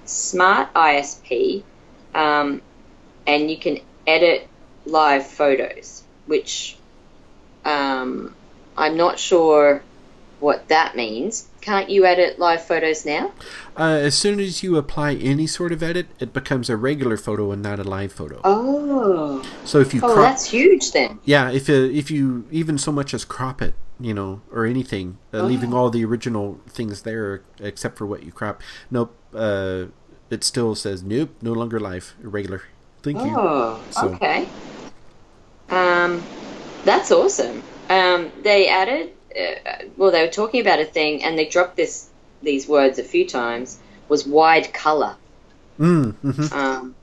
smart ISP, um, and you can edit live photos, which um, I'm not sure what that means. Can't you edit live photos now? Uh, as soon as you apply any sort of edit, it becomes a regular photo and not a live photo. Oh, So if you oh, crop, that's huge then. yeah, if uh, if you even so much as crop it, you know, or anything, uh, leaving all the original things there except for what you crop, nope, uh, it still says nope, no longer live, irregular. Thank you. Oh, So- okay. Um, that's awesome. Um, they added, uh, well, they were talking about a thing, and they dropped this these words a few times. Was wide color. Mm, hmm Um,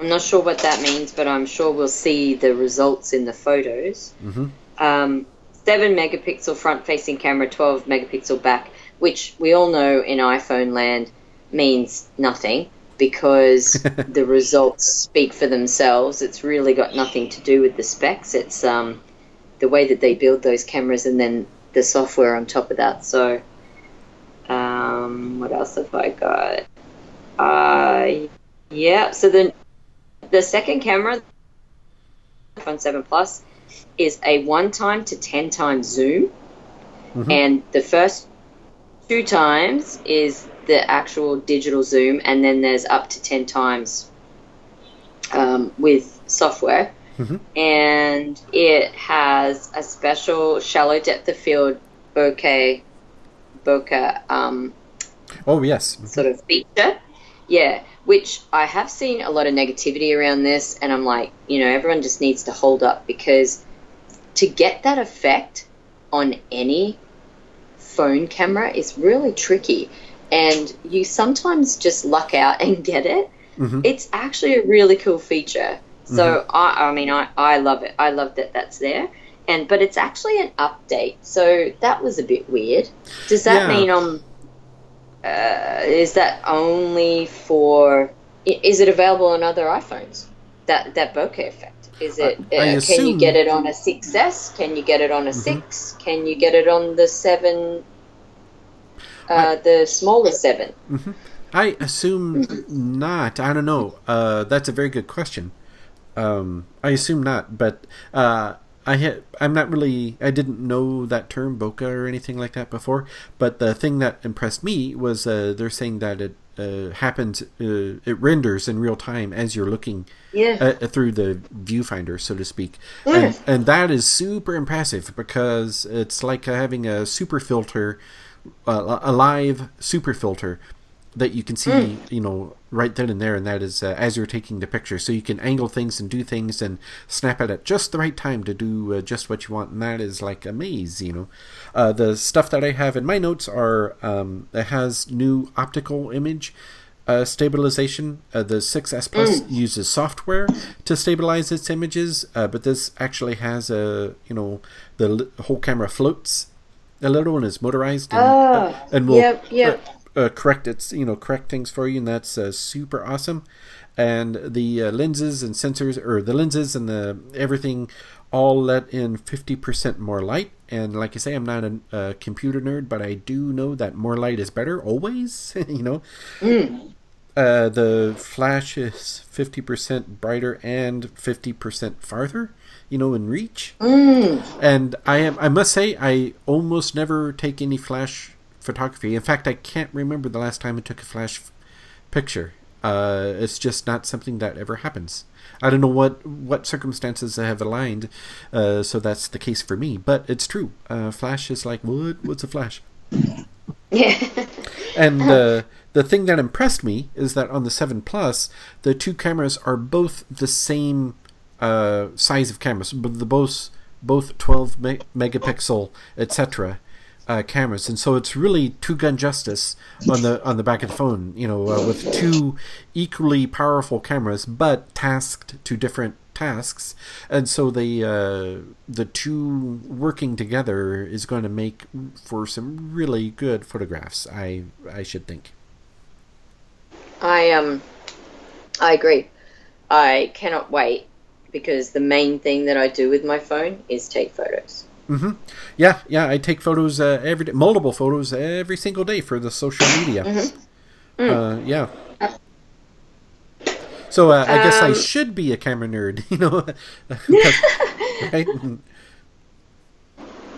I'm not sure what that means, but I'm sure we'll see the results in the photos. Mhm. Um, 7 megapixel front facing camera, 12 megapixel back, which we all know in iPhone land means nothing because the results speak for themselves. It's really got nothing to do with the specs. It's um, the way that they build those cameras and then the software on top of that. So, um, what else have I got? Uh, yeah. So the the second camera, iPhone 7 Plus, is a one time to ten times zoom, Mhm. and the first two times is the actual digital zoom, and then there's up to ten times um, with software. Mhm. And it has a special shallow depth of field bokeh um, Oh yes. sort of feature. Yeah, which I have seen a lot of negativity around this, and I'm like, you know, everyone just needs to hold up because to get that effect on any phone camera is really tricky, and you sometimes just luck out and get it. Mhm. It's actually a really cool feature. So I, I mean, I, I love it. I love that that's there. And but it's actually an update, so that was a bit weird. Does that Yeah. mean um, uh, is that only for? Is it available on other iPhones? That that bokeh effect. Is it? I- I uh, can you Mm-hmm. get it on a 6S? Can you get it on a six? Can you get it on the seven? Uh, the smaller seven. I assume not. I don't know. Uh, that's a very good question. Um, I assume not, but uh, I ha- I'm not really. I didn't know that term bokeh or anything like that before. But the thing that impressed me was uh, they're saying that it uh, happens. Uh, it renders in real time as you're looking Yeah. uh, through the viewfinder, so to speak, and, and that is super impressive because it's like having a super filter, uh, a live super filter that you can see, you know, right then and there, and that is uh, as you're taking the picture, so you can angle things and do things and snap it at just the right time to do uh, just what you want, and that is like a maze, you know. Uh, the stuff that I have in my notes are um, it has new optical image uh, stabilization. Uh, the 6S Plus uses software to stabilize its images, uh, but this actually has a you know the whole camera floats a little and is motorized and, Ah, and will yep, yep. uh, uh, correct its you know correct things for you, and that's uh, super awesome. And the uh, lenses and sensors, or the lenses and the everything, all let in fifty percent more light. And like I say, I'm not a, a, computer nerd, but I do know that more light is better always. you know, Mm. uh, the flash is fifty percent brighter and fifty percent farther. You know, in reach. Mm. And I am, I must say, I almost never take any flash photography. In fact, I can't remember the last time I took a flash f- picture. Uh, it's just not something that ever happens. I don't know what what circumstances have aligned, uh, so that's the case for me. But it's true. Uh, flash is like what? What's a flash? Yeah. And uh, the thing that impressed me is that on the Seven Plus, the two cameras are both the same uh, size of cameras, but the both both 12 me- megapixel, etc. Uh, cameras, and so it's really two gun justice on the on the back of the phone. You know, uh, with two equally powerful cameras, but tasked to different tasks, and so the uh, the two working together is going to make for some really good photographs. I I should think. I um, I agree. I cannot wait because the main thing that I do with my phone is take photos. Hmm Yeah, yeah. I take photos uh, every day, multiple photos every single day for the social media. Uh, yeah. So uh, I guess I Um, should be a camera nerd, you know, right?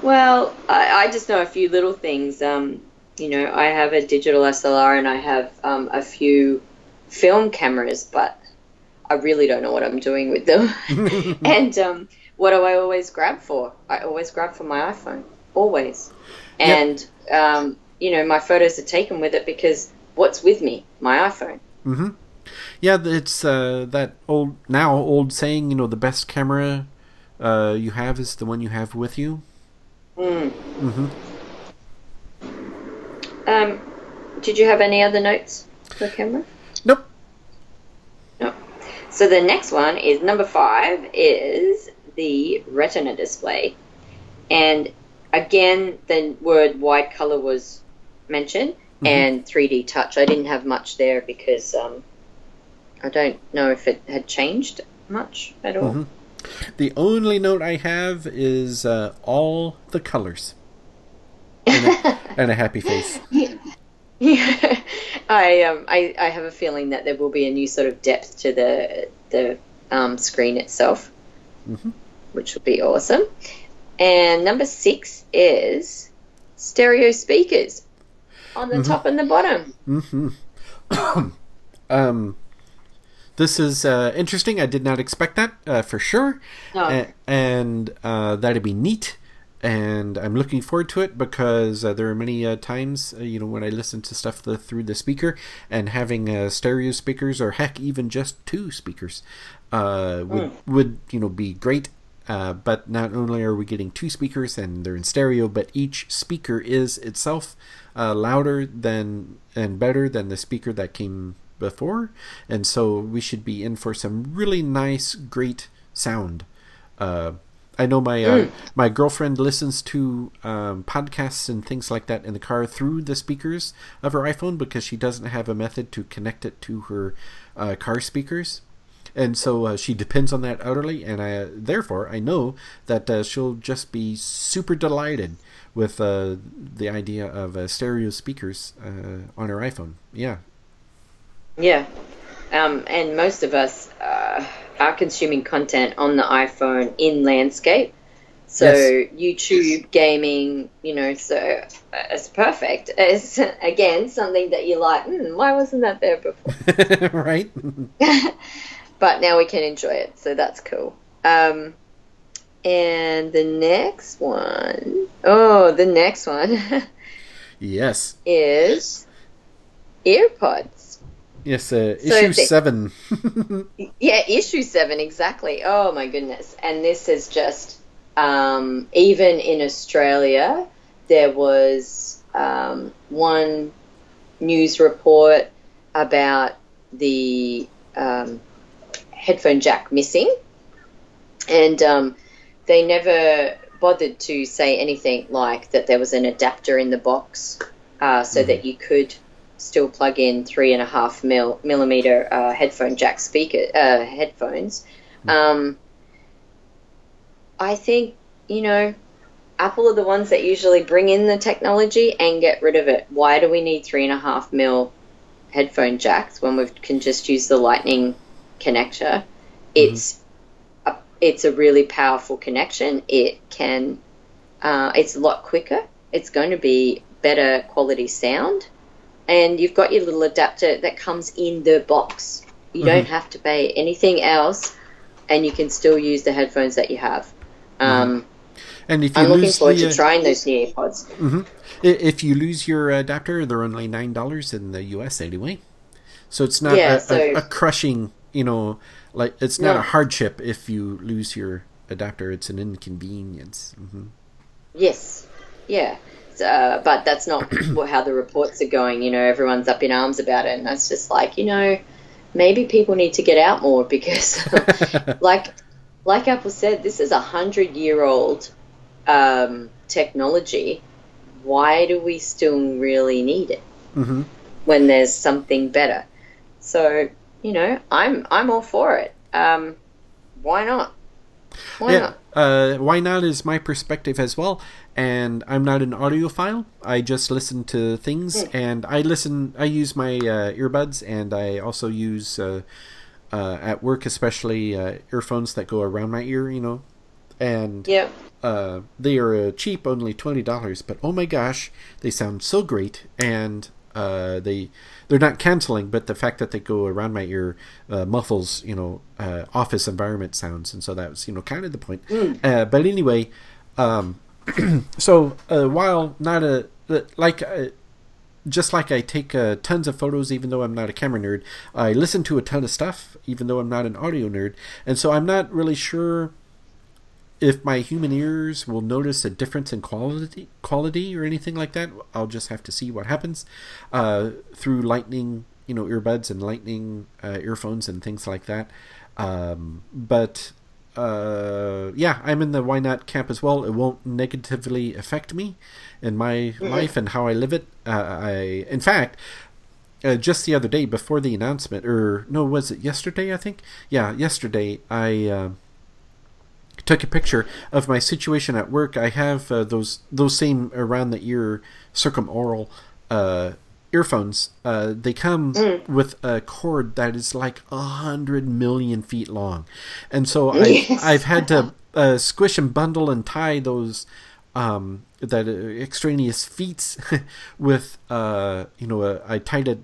Well, I, I just know a few little things. Um, you know, I have a digital SLR and I have um, a few film cameras, but I really don't know what I'm doing with them. and um, what do I always grab for? I always grab for my iPhone, always. Yep. And um, you know, my photos are taken with it because what's with me? My iPhone. hmm Yeah, it's uh, that old now old saying. You know, the best camera uh, you have is the one you have with you. Mm. hmm Um, did you have any other notes for camera? Nope. No. So the next one is number five is the Retina display, and again the word wide color was mentioned and 3D touch. I didn't have much there because um, I don't know if it had changed much at all. Mhm. The only note I have is uh, all the colors and a, and a happy face. Yeah, I um I, I have a feeling that there will be a new sort of depth to the the um, screen itself, Mhm. Which will be awesome. And number six is stereo speakers on the top and the bottom. hmm um, this is uh, interesting. I did not expect that uh, for sure, No. A- and uh, that'd be neat. And I'm looking forward to it because uh, there are many uh, times, uh, you know, when I listen to stuff the, through the speaker and having uh, stereo speakers or heck, even just two speakers uh, would would you know be great. Uh, but not only are we getting two speakers and they're in stereo, but each speaker is itself uh, louder than and better than the speaker that came before, and so we should be in for some really nice, great sound. Uh, I know my uh, my girlfriend listens to um, podcasts and things like that in the car through the speakers of her iPhone because she doesn't have a method to connect it to her uh, car speakers, and so uh, she depends on that utterly. And I therefore I know that uh, she'll just be super delighted with uh, the idea of uh, stereo speakers uh, on her iPhone. Yeah, Yeah. Um, and most of us uh, are consuming content on the iPhone in landscape. So Yes. YouTube, gaming, you know, so it's perfect. It's, again, something that you're like, hmm, why wasn't that there before? right. but now we can enjoy it, so that's cool. Um, and the next one, oh, the next one yes. is earpods. Yes. Uh, So issue they- seven. Yeah, issue seven, exactly. Oh my goodness. And this is just, um, even in Australia, there was um, one news report about the um, headphone jack missing. And um, they never bothered to say anything like that there was an adapter in the box uh, so that you could still plug in three and a half mil, millimeter uh, headphone jack speaker uh, headphones. Um, I think you know Apple are the ones that usually bring in the technology and get rid of it. Why do we need three and a half mil headphone jacks when we can just use the Lightning connector? It's a, it's a really powerful connection. It can uh, it's a lot quicker. It's going to be better quality sound, and you've got your little adapter that comes in the box. You don't have to pay anything else, and you can still use the headphones that you have. Um, And if you I'm looking lose forward the, to trying those new AirPods. mhm. If you lose your adapter, they're only nine dollars in the U.S. anyway. So it's not Yeah, a, so- a, a crushing, you know, like it's not No. a hardship if you lose your adapter. It's an inconvenience. hmm Yes, yeah. So, Uh, but that's not how the reports are going. You know, everyone's up in arms about it, and that's just like, you know, maybe people need to get out more because, like, like Apple said, this is a hundred year old um, technology. Why do we still really need it hmm when there's something better? So, you know, I'm I'm all for it. Um, why not? Why Yeah, not? uh, why not is my perspective as well. And I'm not an audiophile. I just listen to things, and I listen. I use my uh, earbuds, and I also use uh, uh, at work, especially uh, earphones that go around my ear. You know, and Yeah. uh, they are uh, cheap, only twenty dollars. But oh my gosh, they sound so great, and uh, they they're not canceling, but the fact that they go around my ear uh, muffles, you know, uh, office environment sounds, and so that's you know kind of the point. Uh, but anyway, um, so uh, while not a like. Uh, just like I take uh, tons of photos, even though I'm not a camera nerd, I listen to a ton of stuff, even though I'm not an audio nerd, and so I'm not really sure if my human ears will notice a difference in quality quality or anything like that i'll just have to see what happens uh, through lightning you know earbuds and lightning uh, earphones and things like that. Um, but uh, yeah i'm in the why not camp as well. It won't negatively affect me in my life and how i live it. Uh, i in fact uh, just the other day before the announcement or no was it yesterday i think? Yeah yesterday i uh, took a picture of my situation at work. I have uh, those those same around the ear circumaural uh, earphones. Uh, they come with a cord that is like a hundred million feet long, and so I. I've had to uh, squish and bundle and tie those. Um, that uh, extraneous feet with uh, you know uh, I tied it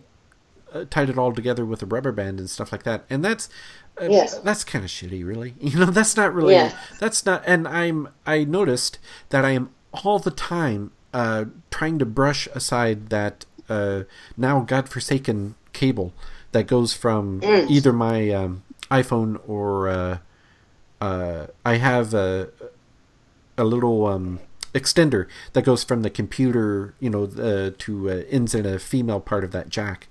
uh, tied it all together with a rubber band and stuff like that, and that's Yes. that's kind of shitty, really. You know, that's not really. Yeah. That's not. And I'm. I noticed that I am all the time uh, trying to brush aside that uh, now godforsaken cable that goes from either my um, iPhone or uh, uh, I have a a little um, extender that goes from the computer, you know, uh, to uh, ends in a female part of that jack,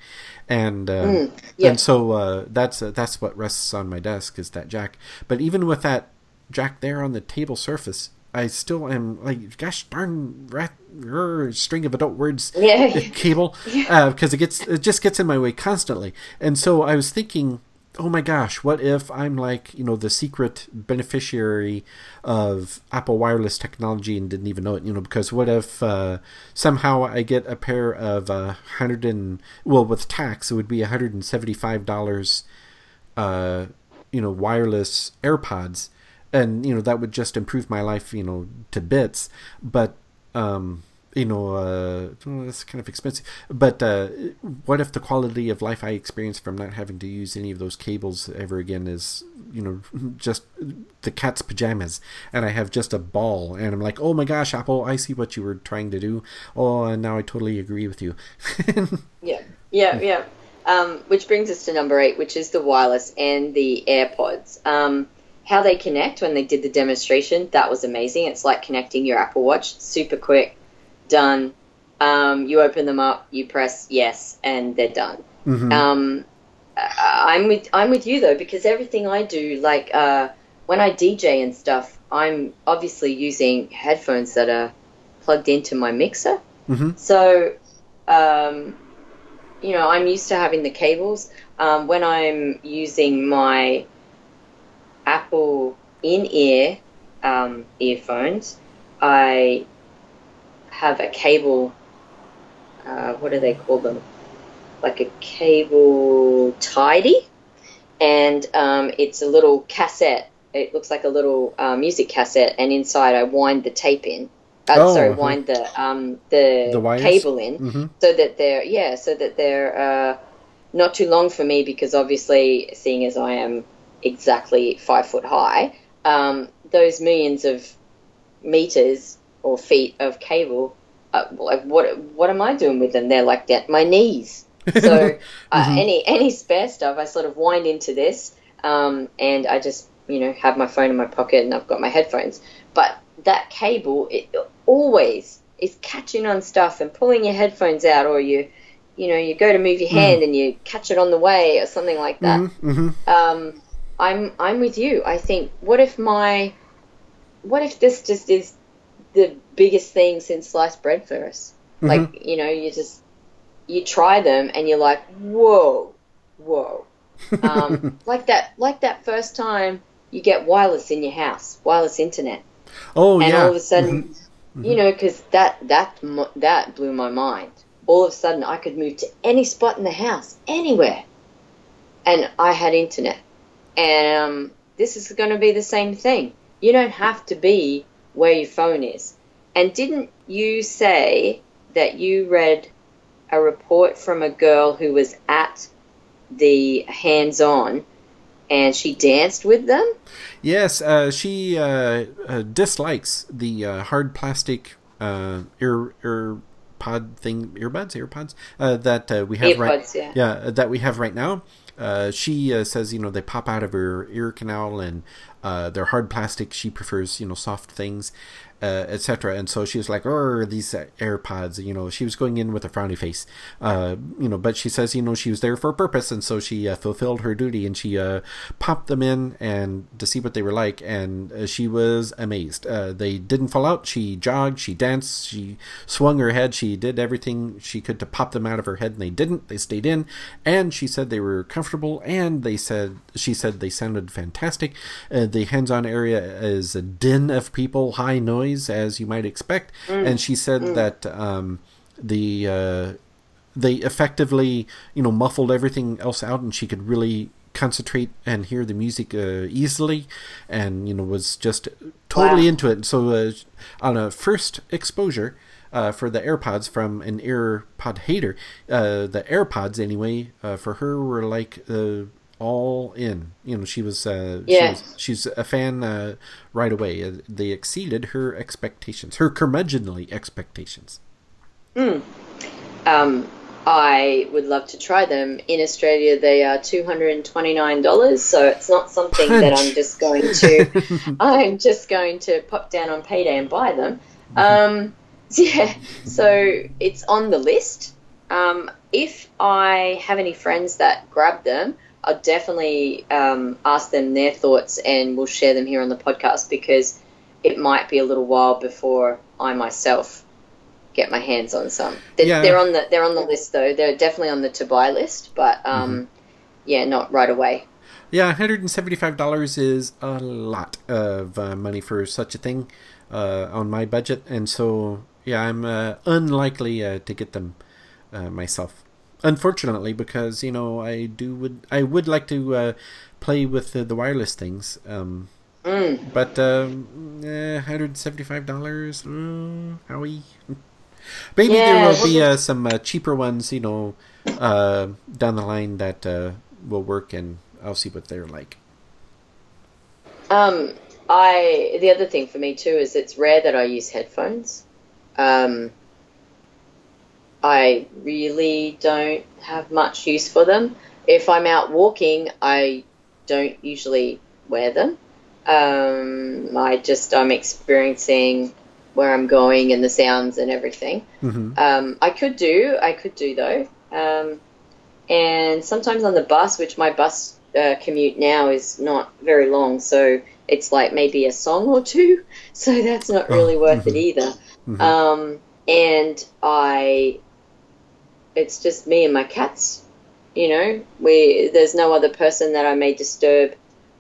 and uh, yeah. and so uh, that's uh, that's what rests on my desk is that jack. But even with that jack there on the table surface, I still am like, gosh darn rat, er, string of adult words Yeah. cable because it gets it just gets in my way constantly. And so I was thinking, oh my gosh, what if I'm like you know the secret beneficiary of Apple wireless technology and didn't even know it? You know, because what if uh, somehow I get a pair of uh, hundred and well with tax it would be hundred and seventy five dollars uh, you know, wireless AirPods, and you know that would just improve my life, you know, to bits. But um, you know, uh, that's kind of expensive. But uh, what if the quality of life I experience from not having to use any of those cables ever again is, you know, just the cat's pajamas, and I have just a ball, and I'm like, oh my gosh, Apple, I see what you were trying to do. Oh, and now I totally agree with you. Yeah, yeah, yeah. Um, which brings us to number eight, which is the wireless and the AirPods. Um, how they connect when they did the demonstration, that was amazing. It's like connecting your Apple Watch, super quick, done. Um, you open them up, you press yes, and they're done. Mhm. Um, I'm with I'm with you though because everything I do, like uh, when I DJ and stuff, I'm obviously using headphones that are plugged into my mixer. Mhm. So, um, you know, I'm used to having the cables. Um, when I'm using my Apple in-ear um, earphones, I have a cable. Uh, what do they call them? Like a cable tidy, and um, it's a little cassette. It looks like a little uh, music cassette, and inside I wind the tape in. Uh, Oh, sorry, uh-huh. wind the um, the, The cable in, Mhm. so that they're yeah, so that they're uh, not too long for me because obviously, seeing as I am exactly five foot high, um, those millions of meters or feet of cable, uh, like what what am I doing with them? They're like at my knees. So uh, Mhm. any any spare stuff, I sort of wind into this, um, and I just you know have my phone in my pocket and I've got my headphones. But that cable, it always is catching on stuff and pulling your headphones out, or you you know you go to move your hand and you catch it on the way or something like that hmm um, I'm I'm with you. I think what if my what if this just is the biggest thing since sliced bread for us? Mm-hmm. Like you know, you just you try them and you're like, whoa, whoa, um, like that like that first time you get wireless in your house, wireless internet, oh and yeah. all of a sudden, you know, because that that that blew my mind. All of a sudden, I could move to any spot in the house, anywhere, and I had internet. And um, this is going to be the same thing. You don't have to be where your phone is. And didn't you say that you read a report from a girl who was at the hands-on, and she danced with them? Yes, uh, she uh, uh, dislikes the uh, hard plastic uh, ear ear pod thing, earbuds, earpods uh, that uh, we have right. Yeah. Yeah, that we have right now. Uh, she uh, says, you know, they pop out of her ear canal and uh, they're hard plastic. She prefers, you know, soft things, uh, etc. And so she was like, "Oh, these uh, AirPods." You know, she was going in with a frowny face. Uh, you know, but she says, you know, she was there for a purpose, and so she uh, fulfilled her duty, and she uh, popped them in and to see what they were like, and uh, she was amazed. They didn't fall out. She jogged, she danced, she swung her head, she did everything she could to pop them out of her head, and they didn't. They stayed in, and she said they were comfortable, and they said she said they sounded fantastic. The hands-on area is a din of people, high noise as you might expect, and she said that um, the uh, they effectively you know muffled everything else out, and she could really concentrate and hear the music uh, easily, and you know was just totally Wow. into it. So uh, on a first exposure. Uh, for the AirPods from an AirPod hater, uh, the AirPods anyway uh, for her were like uh, all in. You know, she was uh, she Yeah. was, she's a fan uh, right away. Uh, they exceeded her expectations, her curmudgeonly expectations. Um, I would love to try them. In Australia, they are two hundred and twenty nine dollars, so it's not something that I'm just going to. I'm just going to pop down on payday and buy them. Um, yeah, so it's on the list. Um, if I have any friends that grab them, I'll definitely um, ask them their thoughts and we'll share them here on the podcast because it might be a little while before I myself get my hands on some. They're, Yeah. they're on the they're on the list though. They're definitely on the to buy list, but um, yeah, not right away. Yeah, $175 is a lot of uh, money for such a thing uh, on my budget, and so yeah, I'm uh, unlikely uh, to get them uh, myself. Unfortunately, because you know I do would I would like to uh, play with the, the wireless things, um, Mm. but um, eh, $175, mm, howie. Maybe Yeah, there will be uh, some uh, cheaper ones, you know, uh, down the line that uh, will work, and I'll see what they're like. Um, I the other thing for me too is it's rare that I use headphones. Um, I really don't have much use for them. If I'm out walking, I don't usually wear them. Um, I just I'm experiencing where I'm going and the sounds and everything. hmm Um, I could do, I could do though. Um, and sometimes on the bus, which my bus uh, commute now is not very long, so it's like maybe a song or two. So that's not really Oh, worth it mhm. either. Mhm. Um, and I it's just me and my cats. You know, we there's no other person that I may disturb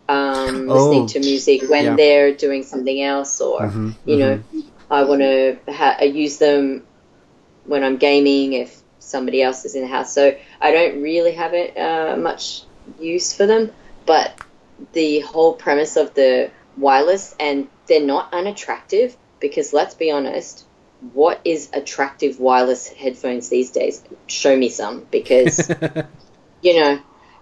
um, Oh. listening to music when Yeah. they're doing something else, or Mhm, you know, I want to ha- use them when I'm gaming if somebody else is in the house. So I don't really have it uh, much use for them, but the whole premise of the wireless and they're not unattractive because let's be honest, what is attractive wireless headphones these days? Show me some because you know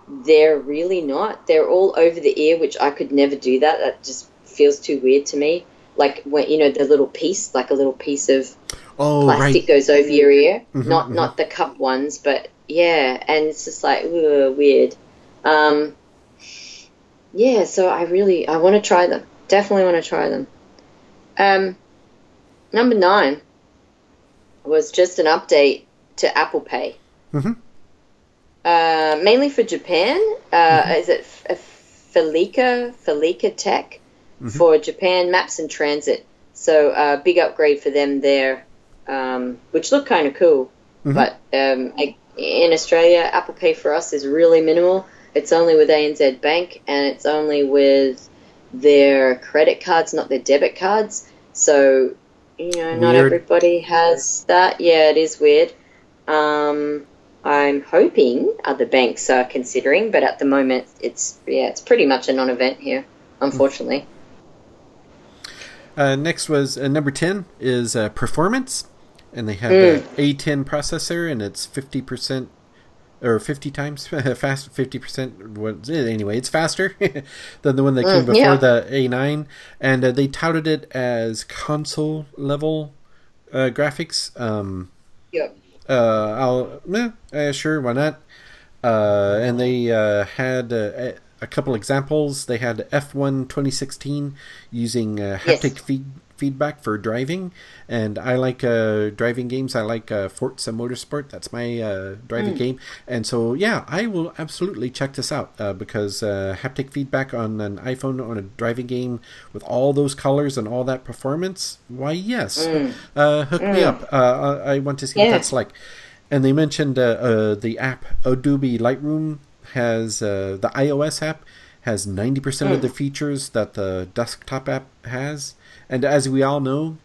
they're really not. They're all over the ear, which I could never do that. That just feels too weird to me. Like when you know the little piece, like a little piece of oh, plastic right. goes over your ear, Mhm, not mhm. not the cup ones, but yeah, and it's just like ugh, weird. Um, yeah, so I really I want to try them. Definitely want to try them. Um, number nine was just an update to Apple Pay. Mhm. Uh, mainly for Japan. Uh, Is it F- Felica Felica Tech for Japan Maps and Transit? So uh, big upgrade for them there, um, which look kind of cool. Mhm. But um, I- in Australia, Apple Pay for us is really minimal. It's only with ANZ Bank, and it's only with their credit cards, not their debit cards. So you know, not Weird. everybody has that. Yeah, it is weird. Um, I'm hoping other banks are considering, but at the moment, it's yeah, it's pretty much a non-event here, unfortunately. Uh, next was uh, number 10 is uh, performance. And they have Mm. the A10 processor, and it's 50% or 50 times fast, 50%. What, anyway, it's faster than the one that came Mm, before yeah. the A9. And uh, they touted it as console level uh, graphics. Um, Yep. uh, I'll, eh, uh, sure, why not? Uh, and they uh, had uh, a, a couple examples. They had F1 2016 using uh, Yes. haptic feed, feedback for driving, and I like uh, driving games. I like uh, Forza Motorsport. That's my uh, driving game, and so yeah, I will absolutely check this out uh, because uh, haptic feedback on an iPhone on a driving game with all those colors and all that performance. Why, yes, uh, hook me up. Uh, I I want to see what that's like. And they mentioned the app Adobe Lightroom has uh, the iOS app has 90% of the features that the desktop app has. And as we all know,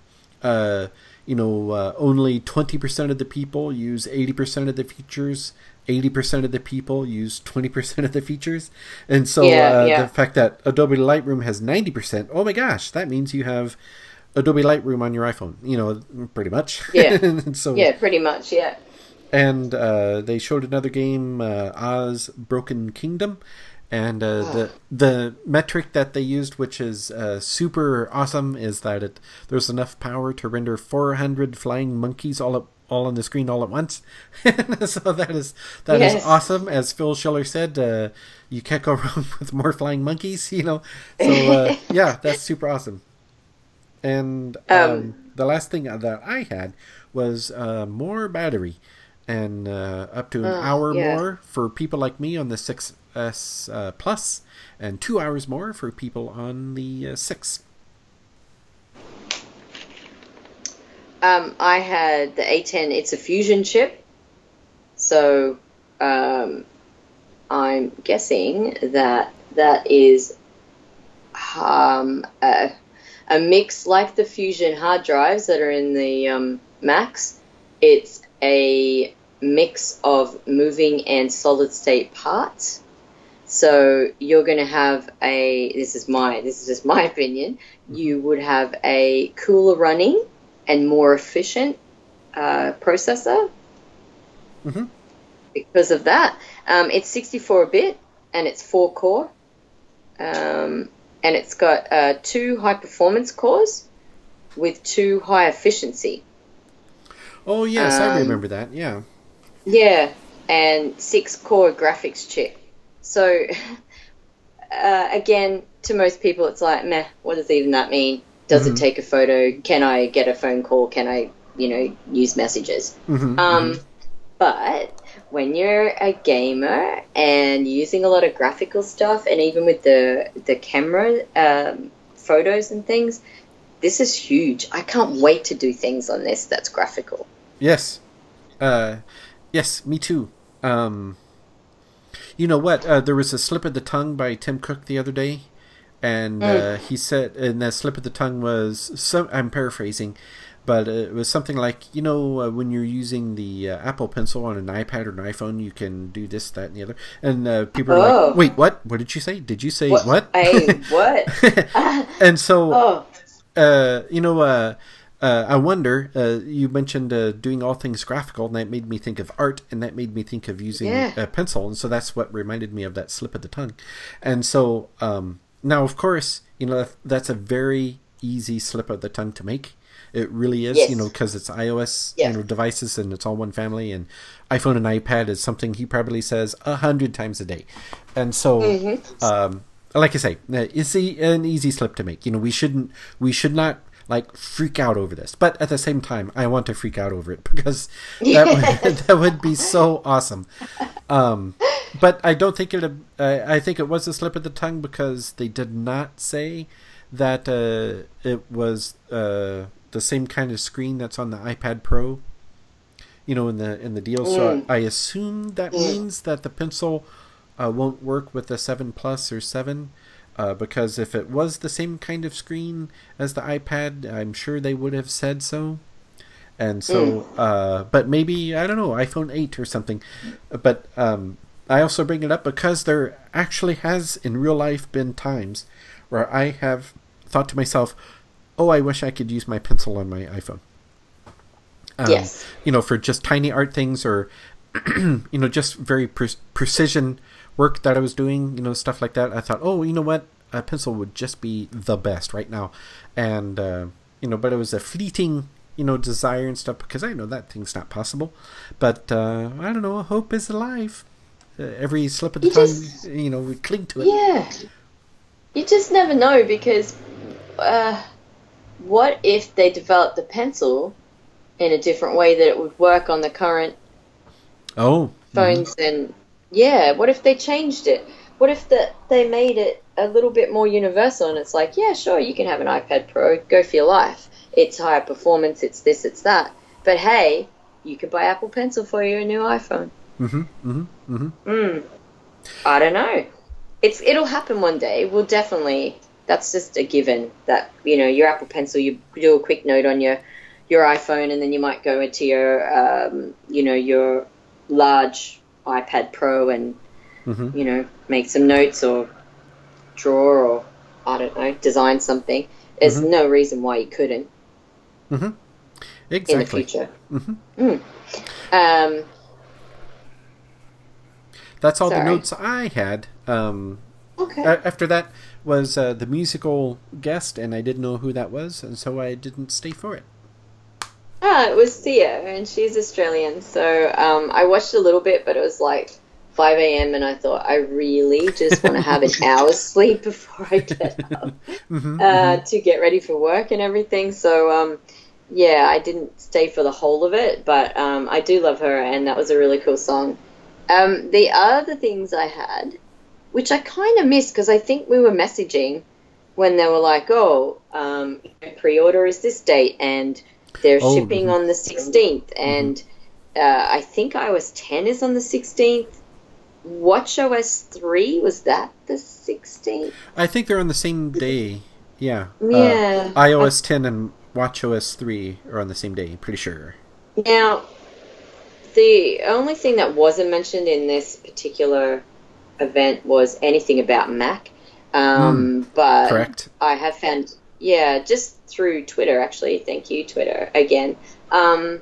uh, you know, uh, only 20% of the people use 80% of the features. 80% of the people use 20% of the features. And so Yeah, uh, yeah. the fact that Adobe Lightroom has 90%, oh my gosh, that means you have Adobe Lightroom on your iPhone, you know, pretty much. Yeah. And so Yeah, pretty much. Yeah. and uh, they showed another game, uh, Oz Broken Kingdom, and uh, the the metric that they used, which is uh, super awesome, is that it there's enough power to render 400 flying monkeys all up all on the screen all at once. so that is that is Yes. awesome. As Phil Schiller said, uh, you can't go wrong with more flying monkeys. You know, so uh, yeah, that's super awesome. And um, Um, the last thing that I had was uh, more battery, and uh, up to an Oh, hour yeah. more for people like me on the 6S uh, Plus, and two hours more for people on the uh, 6. Um, I had the A10. It's a fusion chip, so um, I'm guessing that that is um, a, a mix like the fusion hard drives that are in the um, Macs. It's a mix of moving and solid state parts. So you're going to have a. This is my. This is just my opinion. You would have a cooler running and more efficient uh, processor. Mhm. Because of that, um, it's 64 bit and it's four core, um, and it's got uh, two high performance cores with two high efficiency. Oh yes, I Um, remember that. Yeah. Yeah, and six core graphics chip. So, uh, again, to most people, it's like, meh, what does even that mean? Does Mhm. it take a photo? Can I get a phone call? Can I, you know, use messages? Mhm, Um, But when you're a gamer and using a lot of graphical stuff, and even with the the camera um, photos and things, this is huge. I can't wait to do things on this that's graphical. Yes. Uh, Yes, me too. Um, you know what? Uh, there was a slip of the tongue by Tim Cook the other day, and uh, he said, and that slip of the tongue was some. I'm paraphrasing, but it was something like, you know, uh, when you're using the uh, Apple Pencil on an iPad or an iPhone, you can do this, that, and the other. And uh, people are Oh. like, "Wait, what? What did you say? Did you say what?" Hey, what? and so oh, uh, you know, uh, uh, I wonder. Uh, you mentioned uh, doing all things graphical, and that made me think of art, and that made me think of using Yeah. a pencil, and so that's what reminded me of that slip of the tongue. And so um, now, of course, you know that's a very easy slip of the tongue to make. It really is, Yes. you know, because it's iOS, Yeah. you know, devices, and it's all one family. And iPhone and iPad is something he probably says a hundred times a day, and so Mm-hmm. um, like I say, uh, it's an easy slip to make. You know, we shouldn't, we should not like freak out over this, but at the same time, I want to freak out over it because that would, that would be so awesome. Um, but I don't think it. Uh, I think it was a slip of the tongue because they did not say that uh, it was uh, the same kind of screen that's on the iPad Pro. You know, in the in the deal. So I assume that means that the pencil uh, won't work with the 7 Plus or 7 uh, because if it was the same kind of screen as the iPad, I'm sure they would have said so. And so, uh, but maybe, I don't know, iPhone 8 or something. But um, I also bring it up because there actually has in real life been times where I have thought to myself, oh, I wish I could use my pencil on my iPhone. Um, Yes. You know, for just tiny art things or, you know, just very pre- precision work that I was doing, you know, stuff like that. I thought, oh, you know what? A pencil would just be the best right now. And, uh, you know, but it was a fleeting, you know, desire and stuff because I know that thing's not possible. But, uh, I don't know, hope is alive. Uh, every slip of the You tongue, just- you know, we cling to it. yeah. You just never know because uh, what if they developed the pencil in a different way that it would work on the current Oh. phones and yeah what if they changed it what if the, they made it a little bit more universal and it's like yeah sure you can have an ipad pro go for your life it's higher performance it's this it's that but hey you could buy apple pencil for your new iphone Mm-hmm. Mm-hmm. Mm-hmm. mm. i don't know it's it'll happen one day we'll definitely that's just a given that you know your apple pencil you do a quick note on your your iphone and then you might go into your um, you know your large ipad pro and Mm-hmm. you know, make some notes or draw or I don't know, design something. There's Mhm. no reason why you couldn't Mm-hmm. in the future. Mm. Um, That's all the notes I had. Um, okay. after that was uh, the musical guest, and I didn't know who that was, and so I didn't stay for it. Ah, it was Sia, and she's Australian. So um, I watched a little bit, but it was like 5 a.m. and I thought I really just want to have an hour's sleep before I get up Mm-hmm. uh, to get ready for work and everything. So um, yeah, I didn't stay for the whole of it, but um, I do love her, and that was a really cool song. Um, the other things I had, which I kind of missed because I think we were messaging when they were like, "Oh, um, pre-order is this date, and they're Oh, shipping on the 16th," and uh, I think iOS 10 is on the 16th. WatchOS 3 was that the 16th? I think they're on the same day. Yeah. Uh, Yeah. iOS 10 and WatchOS 3 are on the same day. Pretty sure. Now, the only thing that wasn't mentioned in this particular event was anything about Mac. Um, but Correct. I have found, yeah, just through Twitter, actually. Thank you, Twitter, again. Um,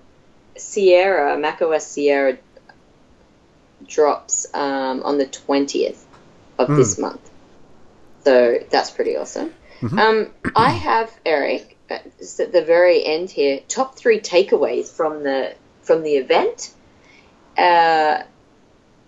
Sierra, macOS Sierra drops um, on the 20th of Hmm. this month. So that's pretty awesome. Mhm. Um, I have, Eric, uh, at the very end here, top three takeaways from the from the event. Uh,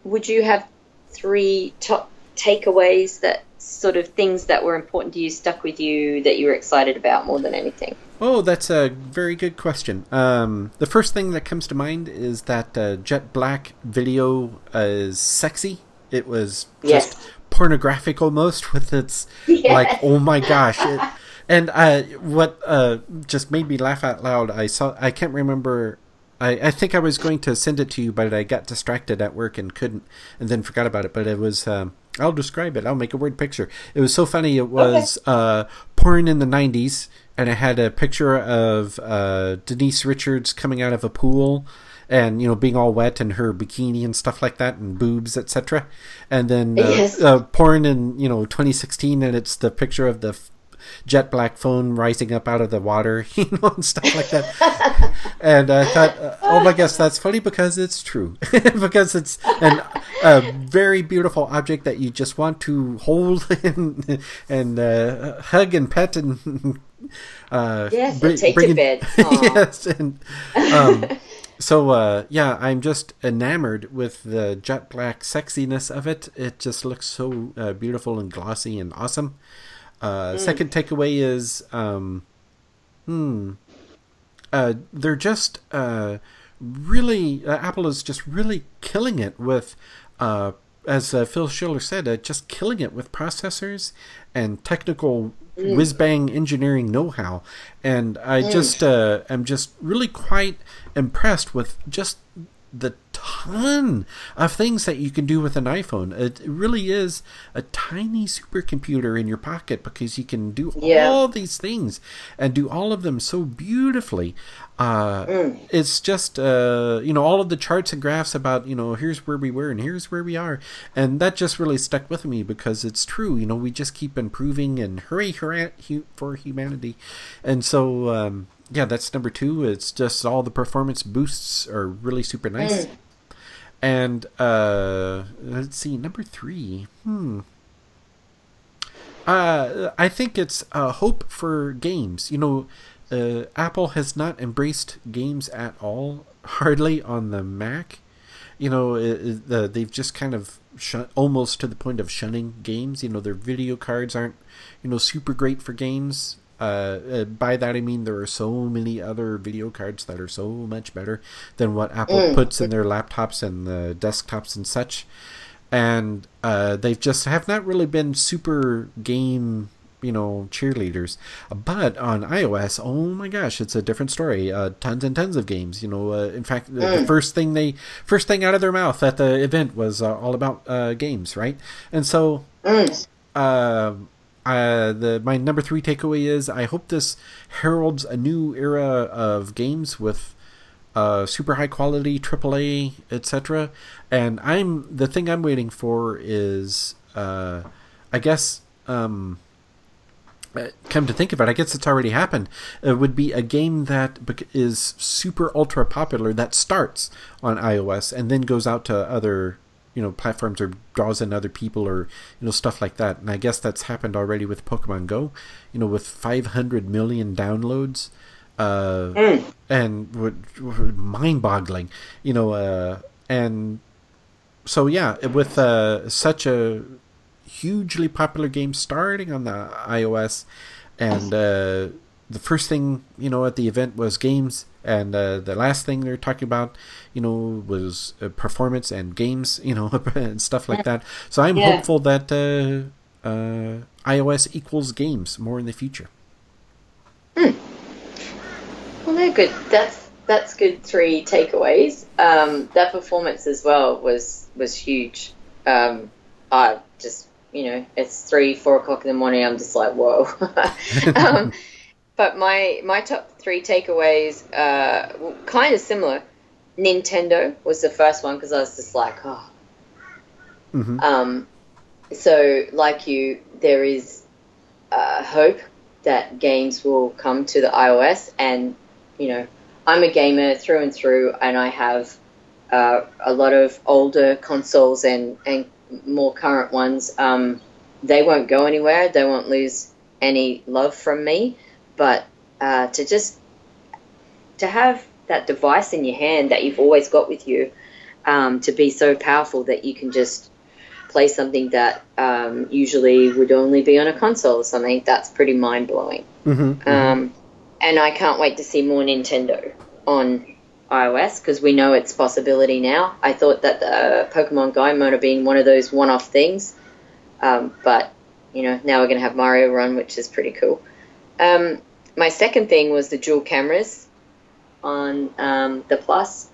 would you have three top takeaways that sort of things that were important to you, stuck with you, that you were excited about more than anything? Oh, that's a very good question. Um, the first thing that comes to mind is that uh, Jet Black video is sexy. It was just Yes. pornographic almost with its like, oh my gosh. It, and uh, what uh, just made me laugh out loud, I saw, I can't remember I, I think I was going to send it to you, but I got distracted at work and couldn't, and then forgot about it. But it was. Um, I'll describe it. I'll make a word picture. It was so funny. It was okay. uh, porn in the '90s, and it had a picture of uh, Denise Richards coming out of a pool, and you know being all wet and her bikini and stuff like that, and boobs, etc. And then uh, yes. uh, porn in you know 2016, and it's the picture of the jet black phone rising up out of the water, you know, and stuff like that. and I thought, uh, oh my gosh, that's funny because it's true, because it's an, a very beautiful object that you just want to hold and, and uh, hug and pet and uh, yes, bring, take bring to bed. yes, and um, so uh, yeah, I'm just enamored with the jet black sexiness of it. It just looks so uh, beautiful and glossy and awesome. Uh, mm. Second takeaway is, um, hmm, uh, they're just uh, really uh, Apple is just really killing it with, uh, as uh, Phil Schiller said, just killing it with processors and technical mm. whiz bang engineering know how, and I mm. just am just really quite impressed with just the ton of things that you can do with an iPhone. It really is a tiny supercomputer in your pocket because you can do yeah. all these things and do all of them so beautifully. Uh, mm. It's just, uh, you know, all of the charts and graphs about, you know, here's where we were and here's where we are. And that just really stuck with me because it's true. You know, we just keep improving and hurry, hurry for humanity. And so, um, yeah, that's number two. It's just all the performance boosts are really super nice. Mm. And uh, let's see, number three. Hmm. Uh, I think it's uh, hope for games. You know, uh, Apple has not embraced games at all, hardly on the Mac. You know, it, it, they've just kind of shun- almost to the point of shunning games. You know, their video cards aren't, you know, super great for games. Uh, uh, by that I mean there are so many other video cards that are so much better than what Apple mm. puts in their laptops and the desktops and such, and uh, they just have not really been super game you know cheerleaders but on ios oh my gosh it's a different story uh, tons and tons of games you know uh, in fact mm. the first thing they first thing out of their mouth at the event was uh, all about uh, games right and so mm. Uh, the my number three takeaway is I hope this heralds a new era of games with uh, super high quality AAA, etc. And I'm the thing I'm waiting for is uh, I guess um, uh, come to think of it, I guess it's already happened. It would be a game that is super ultra popular that starts on iOS and then goes out to other you know platforms or draws in other people or you know stuff like that and i guess that's happened already with pokemon go you know with 500 million downloads uh, mm. and mind-boggling you know uh, and so yeah with uh, such a hugely popular game starting on the ios and uh, the first thing you know at the event was games and uh, the last thing they're talking about you know was uh, performance and games you know and stuff like that. So i'm yeah. hopeful that uh, uh ios equals games more in the future. Hmm. well they're good. That's that's good three takeaways. Um, that performance as well was was huge. Um, i just you know it's three four o'clock in the morning. I'm just like whoa. Um, but my my top three takeaways uh, kind of similar. Nintendo was the first one because I was just like, oh. Mm-hmm. Um, so like you, there is uh, hope that games will come to the iOS, and you know, I'm a gamer through and through, and I have uh, a lot of older consoles and and more current ones. Um, they won't go anywhere. They won't lose any love from me but uh, to just to have that device in your hand that you've always got with you um, to be so powerful that you can just play something that um, usually would only be on a console or something that's pretty mind blowing. Mm-hmm, mm-hmm. um, and I can't wait to see more Nintendo on iOS because we know its possibility now. I thought that the Pokemon Go might have been one of those one off things, um, but you know now we're going to have Mario Run, which is pretty cool. Um, my second thing was the dual cameras on um, the Plus,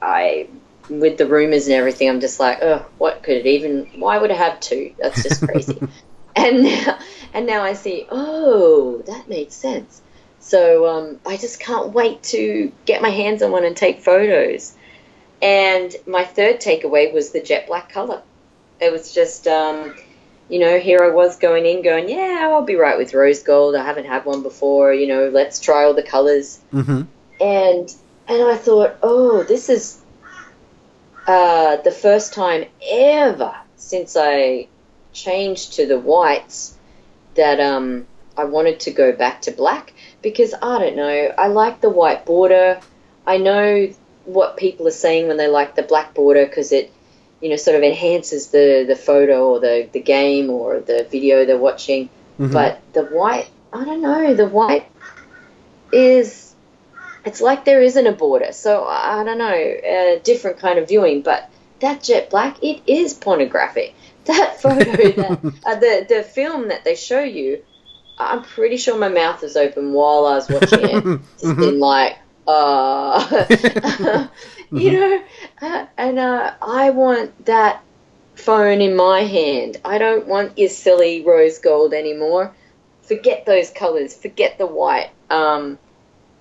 I with the rumors and everything, I'm just like, oh, what could it even? Why would I have two? That's just crazy. and now, and now I see, oh, that makes sense. So um, I just can't wait to get my hands on one and take photos. And my third takeaway was the jet black color. It was just, um, you know, here I was going in, going, yeah, I'll be right with rose gold. I haven't had one before. You know, let's try all the colors. Mm-hmm. And and I thought, oh, this is uh, the first time ever since I changed to the whites that um, I wanted to go back to black because I don't know, I like the white border. I know what people are saying when they like the black border because it, you know, sort of enhances the, the photo or the, the game or the video they're watching. Mhm. But the white, I don't know, the white is, it's like there isn't a border. So I don't know, a different kind of viewing. But that jet black, it is pornographic. That photo, that, uh, the the film that they show you, I'm pretty sure my mouth was open while I was watching it. Just been like, uh, you know, uh, and uh, I want that phone in my hand. I don't want your silly rose gold anymore. Forget those colors. Forget the white. Um,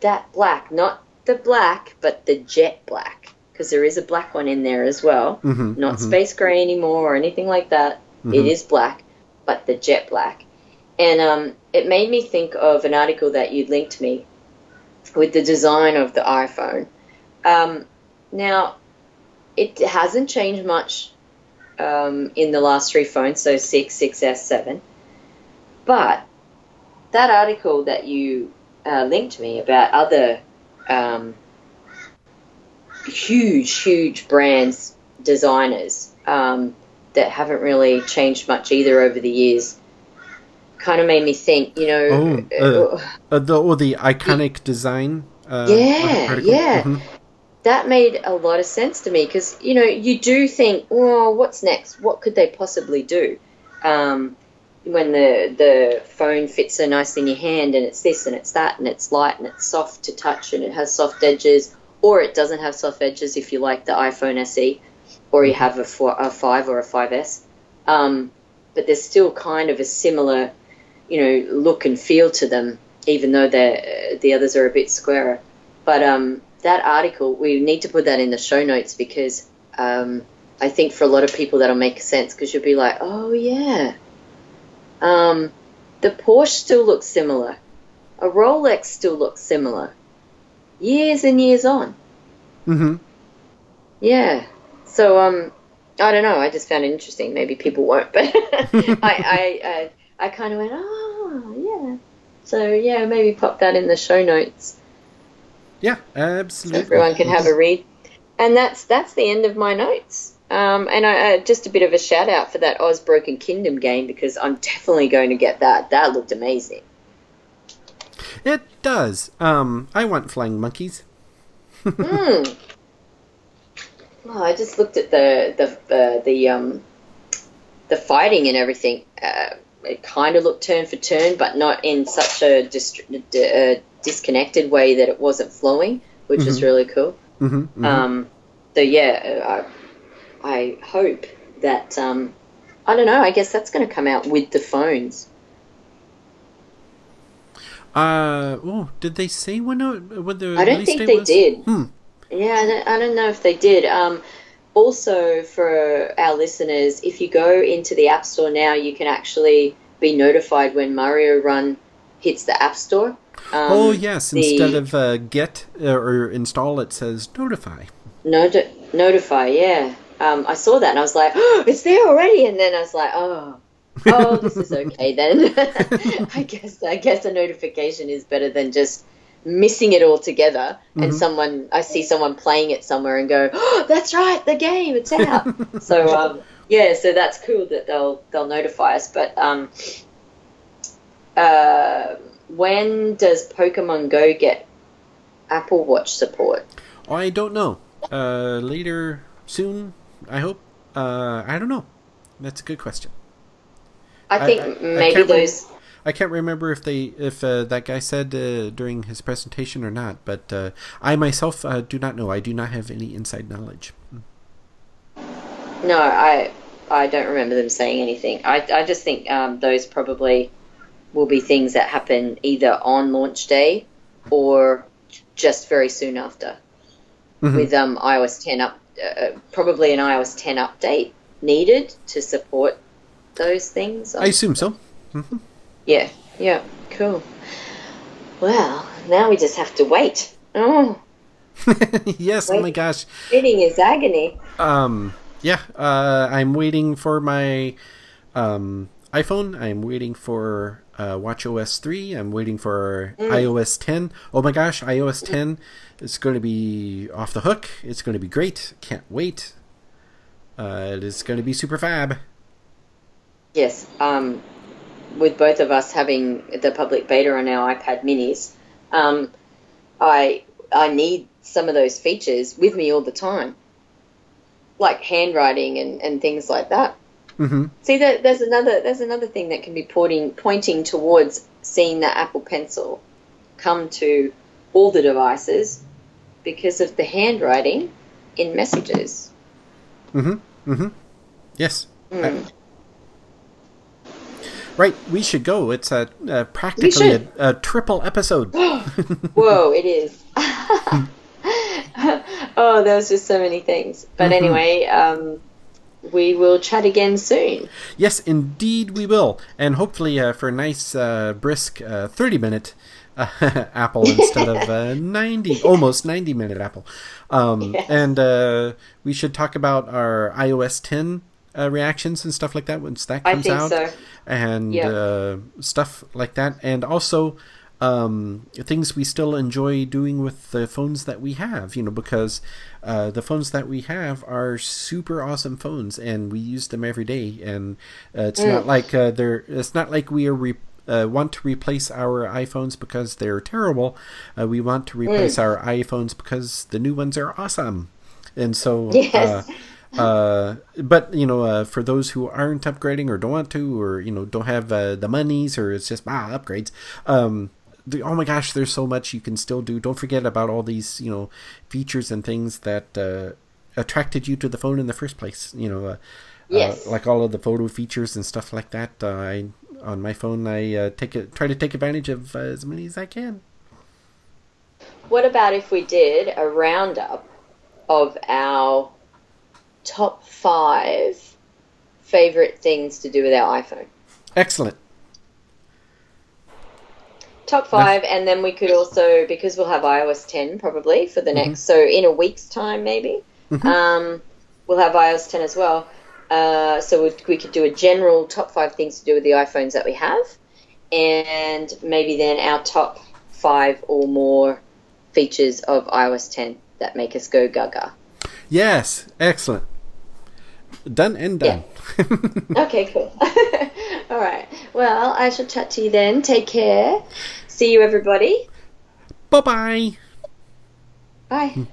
that black, not the black, but the jet black, because there is a black one in there as well. Mhm, Not mhm. space gray anymore or anything like that. It Mhm. is black, but the jet black. And um, it made me think of an article that you linked me with the design of the iPhone. Um, now, it hasn't changed much um, in the last three phones, so 6, 6S, 7. But that article that you uh, linked me about other um, huge, huge brands, designers um, that haven't really changed much either over the years, kind of made me think, you know. Oh, Uh, the or the iconic design. Uh, Yeah, article. yeah. Mhm. That made a lot of sense to me because you know you do think, well, what's next? What could they possibly do? Um, when the the phone fits so nicely in your hand, and it's this and it's that, and it's light and it's soft to touch, and it has soft edges, or it doesn't have soft edges if you like the iPhone SE, or you have a, four, a five or a 5S. Um, but there's still kind of a similar, you know, look and feel to them, even though the the others are a bit squarer. But um, that article, we need to put that in the show notes because um, I think for a lot of people that'll make sense because you'll be like, oh yeah, um, the Porsche still looks similar, a Rolex still looks similar, years and years on. Mhm. Yeah. So um, I don't know. I just found it interesting. Maybe people won't, but I I I, I kind of went, oh yeah. So yeah, maybe pop that in the show notes Yeah, so absolutely. everyone can have a read. And that's that's the end of my notes. Um, and I, uh, just a bit of a shout out for that Oz Broken Kingdom game because I'm definitely going to get that. That looked amazing. It does. Um, I want flying monkeys. Hmm. Oh, I just looked at the the uh, the um the fighting and everything. Uh, it kind of looked turn for turn, but not in such a dist- uh, disconnected way that it wasn't flowing, which was Mhm. really cool. Mm-hmm, Um, so yeah, I, I hope that um, I don't know. I guess that's going to come out with the phones. uh, oh, did they say when when the I don't think they was? did. Hmm. Yeah, I don't, I don't know if they did. Um, also, for our listeners, if you go into the App Store now, you can actually be notified when Mario Run hits the App Store. Um, oh yes, the- instead of uh, get uh, or install, it says notify. Noti- notify, yeah. Um, I saw that and I was like, oh, it's there already. And then I was like, oh, oh, this is okay then. I guess I guess a notification is better than just missing it all together. And Mhm. someone, I see someone playing it somewhere and go, oh, that's right, the game, it's out. so um, yeah, so that's cool that they'll they'll notify us. But um, uh, when does Pokemon Go get Apple Watch support? I don't know. Uh, later, soon, I hope. Uh, I don't know. That's a good question. I I- think I- I maybe rem- those. I can't remember if they if uh, that guy said uh, during his presentation or not, but uh, I myself uh, do not know. I do not have any inside knowledge. No, I I don't remember them saying anything. I I just think um, those probably will be things that happen either on launch day or just very soon after. Mhm. With um, iOS 10 up, uh, probably an iOS 10 update needed to support those things. I assume so. Yeah, yeah, cool. Well, now we just have to wait. Oh, yes. Oh my gosh. waiting is agony. Um. Yeah. Uh, I'm waiting for my um, iPhone. I'm waiting for uh, WatchOS 3. I'm waiting for iOS 10. Oh my gosh, iOS 10 is going to be off the hook. It's going to be great. Can't wait. Uh, it is going to be super fab. Yes, um, with both of us having the public beta on our iPad minis, um, I I need some of those features with me all the time, like handwriting and, and things like that. Hmm See, that there's another there's another thing that can be pointing pointing towards seeing the Apple Pencil come to all the devices because of the handwriting in messages. Mm-hmm. Mm-hmm. Yes. Mm. Uh, right. We should go. It's a, uh practically a, a triple episode. Whoa, it is. oh, there was just so many things. But Mhm. anyway, um, we will chat again soon. Yes, indeed we will, and hopefully uh, for a nice, uh, brisk uh, thirty-minute uh, Apple instead of uh, ninety, almost ninety-minute Apple. Um, Yes. And uh, we should talk about our iOS ten uh, reactions and stuff like that once that I comes think out, so. and Yeah. uh, stuff like that, and also. Um, things we still enjoy doing with the phones that we have, you know, because uh, the phones that we have are super awesome phones, and we use them every day. And uh, it's not Mm. like uh, they're. It's not like we are re- uh, want to replace our iPhones because they're terrible. Uh, we want to replace our iPhones because the new ones are awesome. And so, Yes. uh, uh, but you know, uh, for those who aren't upgrading or don't want to, or you know, don't have uh, the monies, or it's just ah upgrades. Um, the, oh my gosh, there's so much you can still do. Don't forget about all these you know features and things that uh, attracted you to the phone in the first place. You know, uh, Yes. uh, like all of the photo features and stuff like that. Uh, I on my phone, I uh, take it, try to take advantage of uh, as many as I can. What about if we did a roundup of our top five favorite things to do with our iPhone? Excellent. Top five, and then we could also, because we'll have iOS 10 probably for the next, so in a week's time maybe, um, we'll have iOS 10 as well. Uh, so we, we could do a general top five things to do with the iPhones that we have, and maybe then our top five or more features of iOS 10 that make us go gaga. Yes, excellent. Done and done. Okay, cool. All right. Well, I shall chat to you then. Take care. See you, everybody. bye bye. Bye.